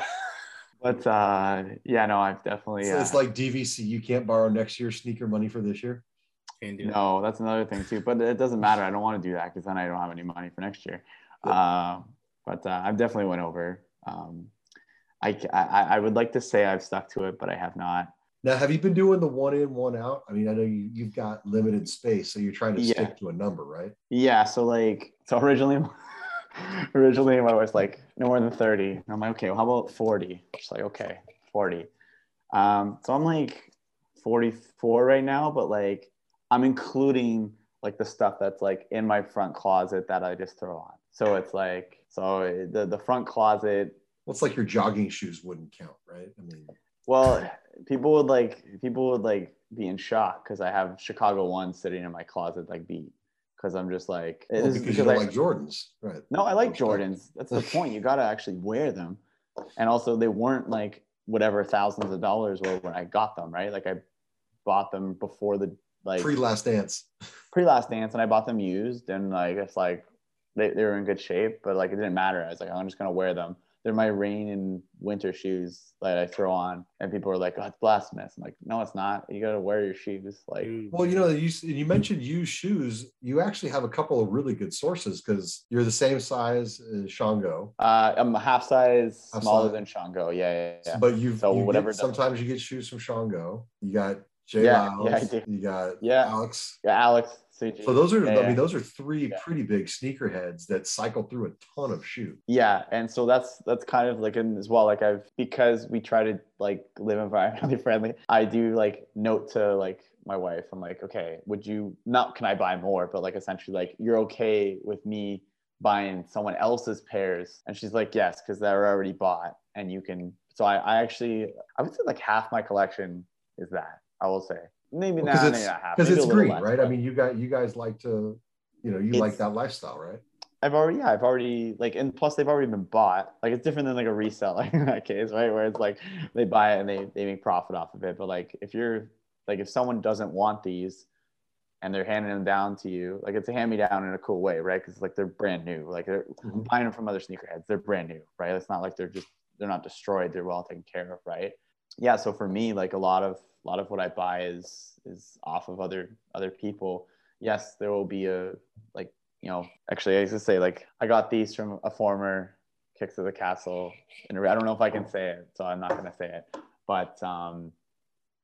but uh, yeah, no, I've definitely. So Uh, it's like DVC. You can't borrow next year's sneaker money for this year. Can't do that. No, that's another thing too. But it doesn't matter. I don't want to do that because then I don't have any money for next year. Um, but uh, I've definitely went over. Um, I, I I would like to say I've stuck to it, but I have not. Now, have you been doing the one in, one out? I mean, I know you, you've got limited space, so you're trying to Yeah. stick to a number, right? Yeah. So like, so originally, originally my wife's like no more than thirty. And I'm like, okay, well, how about forty? She's like, okay, forty. Um, so I'm like 44 right now, but like I'm including like the stuff that's like in my front closet that I just throw on. So it's like so the the front closet. Well, it's like your jogging shoes wouldn't count, right? I mean, Well, people would like people would like be in shock because I have Chicago One sitting in my closet like beat because I'm just like well, is because you don't I- like Jordans, right? No, I like Jordans. That's the point. You got to actually wear them. And also, they weren't like whatever thousands of dollars were when I got them, right? Like I bought them before the like Pre Last Dance. pre last dance and I bought them used and like it's like they, they were in good shape, but like it didn't matter. I was like, I'm just gonna wear them. They're my rain and winter shoes that I throw on. And people are like, Oh, it's blasphemous. I'm like, no, it's not. You gotta wear your shoes. Like Well, you know, you you mentioned used shoes. You actually have a couple of really good sources because you're the same size as Shango, uh I'm a half size Half smaller size. than Shango. Yeah, yeah, yeah. but you've So you get- whatever doesn't- sometimes you get shoes from Shango. You got Jay Yeah, Lyles, yeah, I do. you got Yeah. Alex. Yeah, Alex CG. So those are, Yeah, I mean, those are three Yeah. pretty big sneakerheads that cycle through a ton of shoes. yeah and so that's that's kind of like in as well like i've because we try to like live environmentally friendly i do like note to like my wife i'm like okay would you not can i buy more but like essentially like you're okay with me buying someone else's pairs and she's like yes because they're already bought and you can so I, I actually i would say like half my collection is that i will say maybe Because not, it's because it's little green, less, right? I mean, you got you guys like to, you know, you like that lifestyle, right? I've already, yeah, I've already like, and plus they've already been bought. Like it's different than like a reseller in that case, right? Where it's like they buy it and they they make profit off of it. But like if you're like if someone doesn't want these and they're handing them down to you, like it's a hand me down in a cool way, right? Because like they're brand new, like they're Mhm. buying them from other sneakerheads. They're brand new, right? It's not like they're just they're not destroyed. They're well taken care of, right? Yeah. So for me, like a lot of a lot of what I buy is is off of other other people. Yes, there will be a like you know, actually, I used to say like I got these from a former Kicks of the Castle, and I don't know if I can say it, so I'm not gonna say it. But um,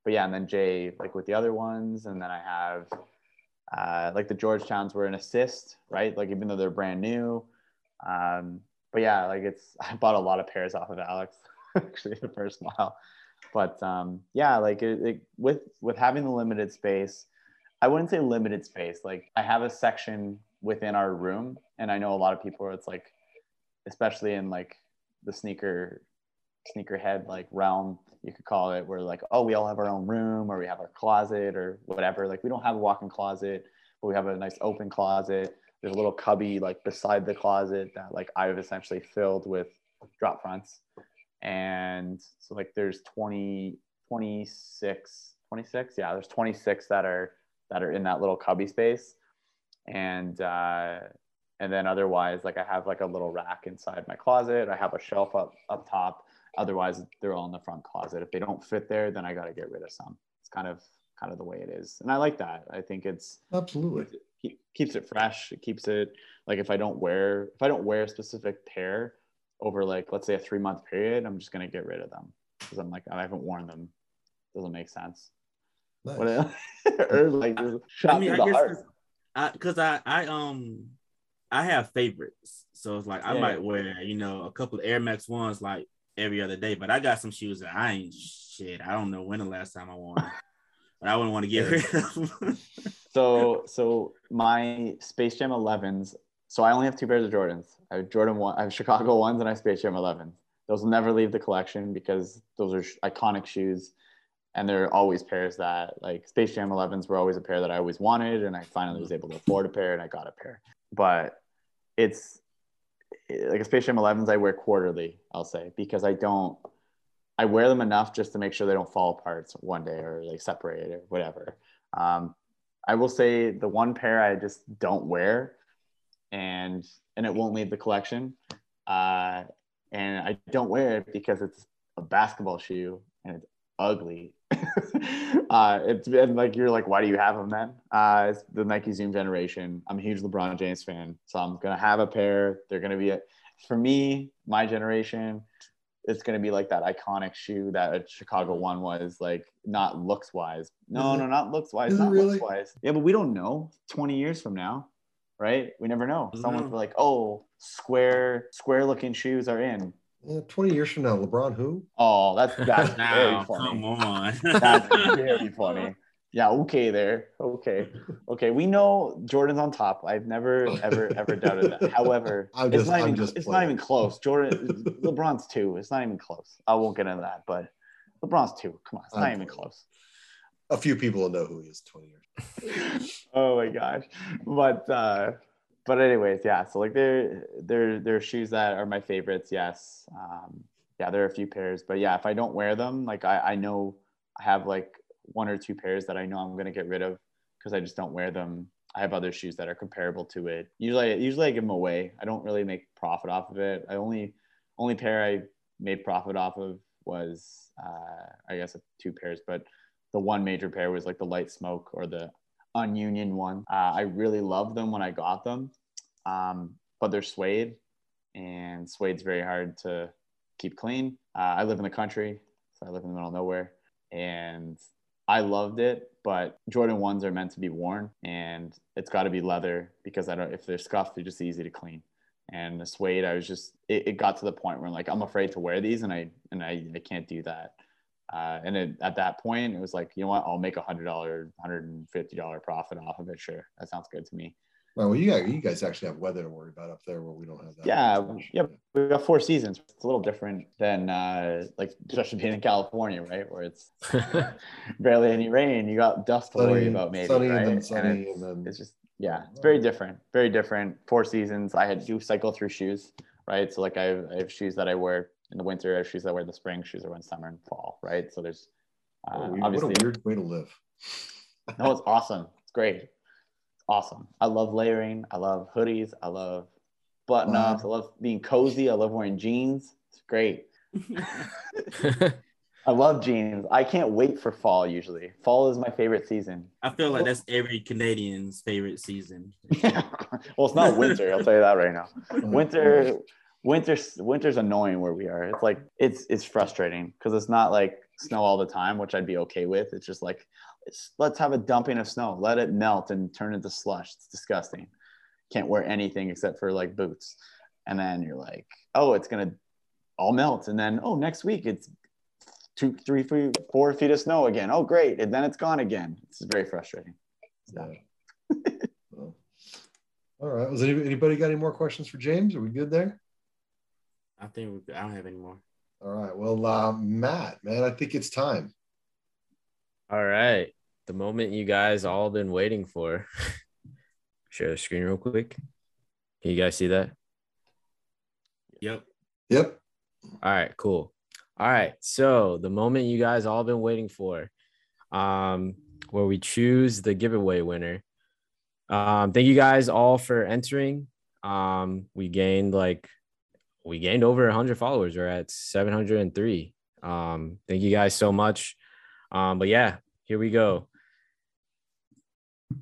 but yeah, and then Jay like with the other ones, and then I have uh, like the Georgetowns were an assist, right? Like even though they're brand new. Um, but yeah, like it's I bought a lot of pairs off of Alex actually the first while. But um, yeah, like it, it, with with having the limited space, I wouldn't say limited space. Like I have a section within our room, and I know a lot of people. It's like, especially in like the sneaker sneakerhead like realm, you could call it, where like, oh, we all have our own room, or we have our closet, or whatever. Like we don't have a walk-in closet, but we have a nice open closet. There's a little cubby like beside the closet that like I've essentially filled with drop fronts, and so like there's 20, 26, 26, yeah, there's 26 that are that are in that little cubby space. And uh, and then otherwise like i have like a little rack inside my closet. I have a shelf up up top. Otherwise they're all in the front closet. If they don't fit there then i got to get rid of some. It's kind of kind of the way it is. And i like that. I think it's Absolutely. keep, keeps it fresh. It keeps it like if i don't wear if i don't wear a specific pair over like let's say a three month period i'm just going to get rid of them because i'm like i haven't worn them doesn't make sense Nice. or like shot I mean, I the guess heart. I because I I um I have favorites, so it's like I Yeah. might wear you know a couple of Air Max ones like every other day, but I got some shoes that I ain't shit. I don't know when the last time I wore them, but I wouldn't want to get rid of them. So so my Space Jam 11s. So I only have two pairs of Jordans. I have Jordan one, I have Chicago ones, and I have Space Jam 11s. Those will never leave the collection because those are sh- iconic shoes, and they're always pairs that like Space Jam 11s were always a pair that I always wanted, and I finally was able to afford a pair, and I got a pair. But it's like a Space Jam 11s I wear quarterly, I'll say, because I don't. I wear them enough just to make sure they don't fall apart one day or like separate or whatever. Um, I will say the one pair I just don't wear, and and it won't leave the collection. Uh, and I don't wear it because it's a basketball shoe and it's ugly. uh, it's been like you're like, why do you have them then? Uh, it's the Nike Zoom generation. I'm a huge LeBron James fan, so I'm gonna have a pair. They're gonna be a, for me, my generation. It's gonna be like that iconic shoe that a Chicago one was like, not looks wise. No, no, not looks wise. Not really? looks wise. Yeah, but we don't know. 20 years from now, right? We never know. Someone's like, oh, square, square looking shoes are in. Yeah, 20 years from now, LeBron who? Oh, that's that's very funny. come on. That's very funny. Yeah, okay there. Okay. Okay. We know Jordan's on top. I've never ever ever doubted that. However, I'm it's not I'm even just it's not even close. Jordan LeBron's two. It's not even close. I won't get into that, but LeBron's two. Come on, it's not I'm even playing. close. A few people will know who he is 20 years. oh my gosh. But uh but anyways, yeah. So like there there there are shoes that are my favorites, yes. Um yeah, there are a few pairs, but yeah, if I don't wear them, like I, I know I have like one or two pairs that I know I'm gonna get rid of because I just don't wear them. I have other shoes that are comparable to it. Usually usually I give them away. I don't really make profit off of it. I only only pair I made profit off of was uh I guess two pairs, but the one major pair was like the light smoke or the ununion one. Uh, I really loved them when I got them, um, but they're suede, and suede's very hard to keep clean. Uh, I live in the country, so I live in the middle of nowhere, and I loved it. But Jordan ones are meant to be worn, and it's got to be leather because I don't. If they're scuffed, they're just easy to clean. And the suede, I was just it, it got to the point where I'm like I'm afraid to wear these, and I and I, I can't do that. Uh, and it, at that point, it was like, you know what? I'll make a hundred dollar, hundred and fifty dollar profit off of it. Sure, that sounds good to me. Oh, well, you got you guys actually have weather to worry about up there where we don't have that. Yeah, yeah. We got four seasons. It's a little different than uh, like especially being in California, right? Where it's barely any rain. You got dust to worry about, maybe. sunny right? and then And sunny it's, and then it's just yeah, it's very different. Very different. Four seasons. I had do cycle through shoes, right? So like I have, I have shoes that I wear in the winter. Shoes that I wear in the spring. Shoes I wear in summer and fall, right? So there's uh, Oh, obviously what a weird way to live. no, it's awesome. It's great. It's awesome. I love layering. I love hoodies. I love button ups. I love being cozy. I love wearing jeans. It's great. I love jeans. I can't wait for fall usually. Fall is my favorite season. I feel like that's every Canadian's favorite season. well, it's not winter. I'll tell you that right now. Winter, winter's winter's annoying where we are. It's like it's it's frustrating because it's not like snow all the time, which I'd be okay with. It's just like it's, let's have a dumping of snow, let it melt and turn into slush. It's disgusting. Can't wear anything except for like boots, and then you're like, oh, it's gonna all melt, and then oh, next week it's two, three feet, of snow again. Oh, great, and then it's gone again. It's very frustrating. Yeah. Well, all right. Was any, anybody got any more questions for James? Are we good there? I think I don't have any more. All right. Well, uh, Matt, man, I think it's time. All right. The moment you guys all been waiting for. Share the screen real quick. Can you guys see that? Yep. Yep. All right, cool. All right. So the moment you guys all been waiting for, um, where we choose the giveaway winner. Um, thank you guys all for entering. Um, we gained like we gained over 100 followers. We're at 703. Um, thank you guys so much. Um, but yeah, here we go. Let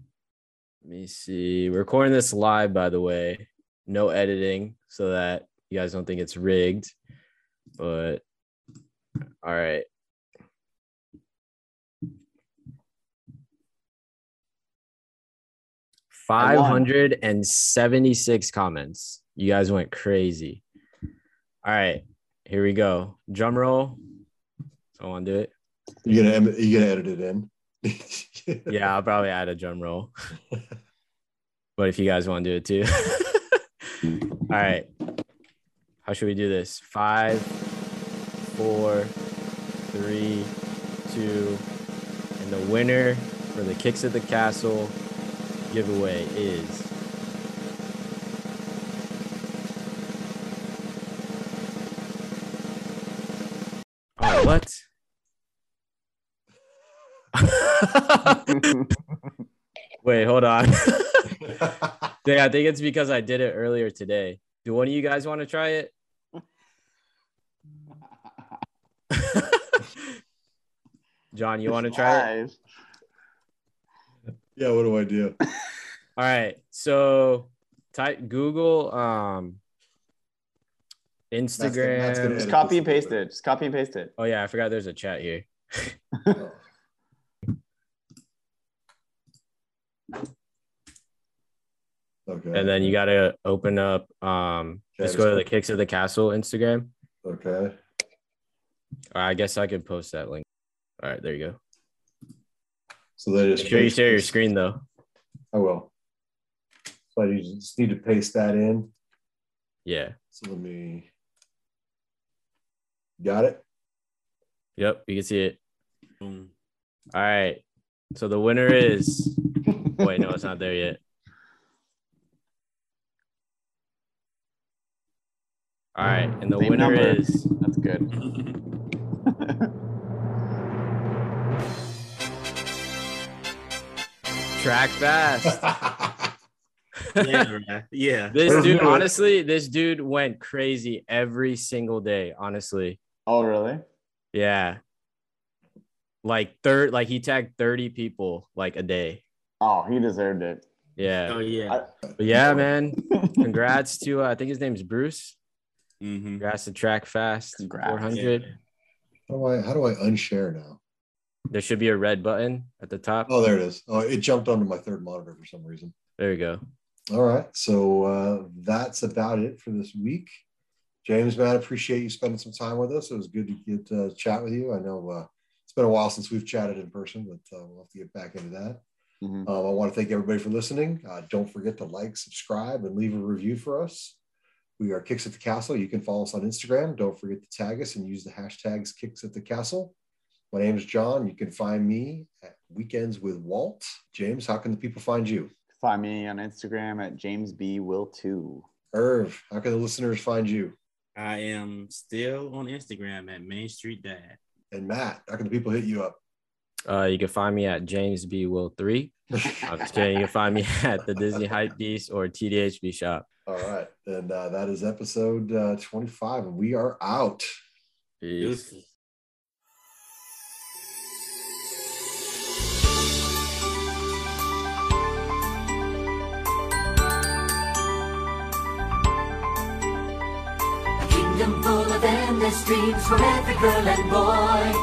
me see. We're recording this live, by the way. No editing, so that you guys don't think it's rigged. But all right. Five hundred and seventy-six comments. You guys went crazy. All right, here we go. Drum roll. Someone do it. You gonna you gonna edit it in? Yeah, I'll probably add a drum roll. But if you guys want to do it too. All right. How should we do this? Five, four, three, two, and the winner for the Kicks at the Castle giveaway is. What? Wait, hold on. yeah, I think it's because I did it earlier today. Do one of you guys want to try it? John, you want to try it? Yeah. What do I do? All right. So type Google um gonna- Matt's gonna Instagram. Just copy and paste it. Just copy and paste it. Oh yeah, I forgot there's a chat here. Okay. And then you gotta open up um Okay, just just go to the Kicks of the Castle Instagram. Okay. I guess I could post that link. All right, there you go. So they just Make sure you share your screen though. I will. So you just need to paste that in. Yeah. So let me. Got it. Yep, you can see it. Boom. All right. So the winner is. Wait, no, it's not there yet. All right, and the Same winner number. is That's good. Track Fast. yeah, yeah. This dude, honestly, this dude went crazy every single day. Honestly, oh, really? yeah. Like third, like he tagged thirty people like a day. Oh, he deserved it. Yeah, Oh yeah. but yeah, man. Congrats to uh, I think his name's Bruce. hmm Congrats to Track Fast Congrats. 400. How do I how do I unshare now? There should be a red button at the top. Oh, there it is. Oh, it jumped onto my third monitor for some reason. There you go. All right. So uh, that's about it for this week. James, man, appreciate you spending some time with us. It was good to get uh, chat with you. I know uh, it's been a while since we've chatted in person, but uh, we'll have to get back into that. Mhm. Um, I want to thank everybody for listening. Uh, don't forget to like, subscribe, and leave a review for us. We are Kicks at the Castle. You can follow us on Instagram. Don't forget to tag us and use the hashtags Kicks at the Castle. My name is John. You can find me at Weekends with Walt. James, how can the people find you? Find me on Instagram at James B Will two. Irv, how can the listeners find you? I am still on Instagram at Main Street Dad. And Matt, how can the people hit you up? Uh, you can find me at James B Will three. I'm just kidding. You can find me at the Disney Hype Beast or TDHB Shop. All right. And uh, that is episode uh, 25, and we are out. Peace. Deuces. Dreams for every girl and boy.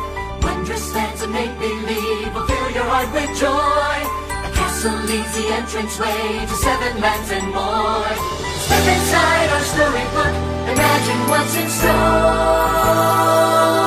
Wondrous lands of make believe will fill your heart with joy. A castle leads the entranceway to seven lands and more. Step inside our storybook, imagine what's in store.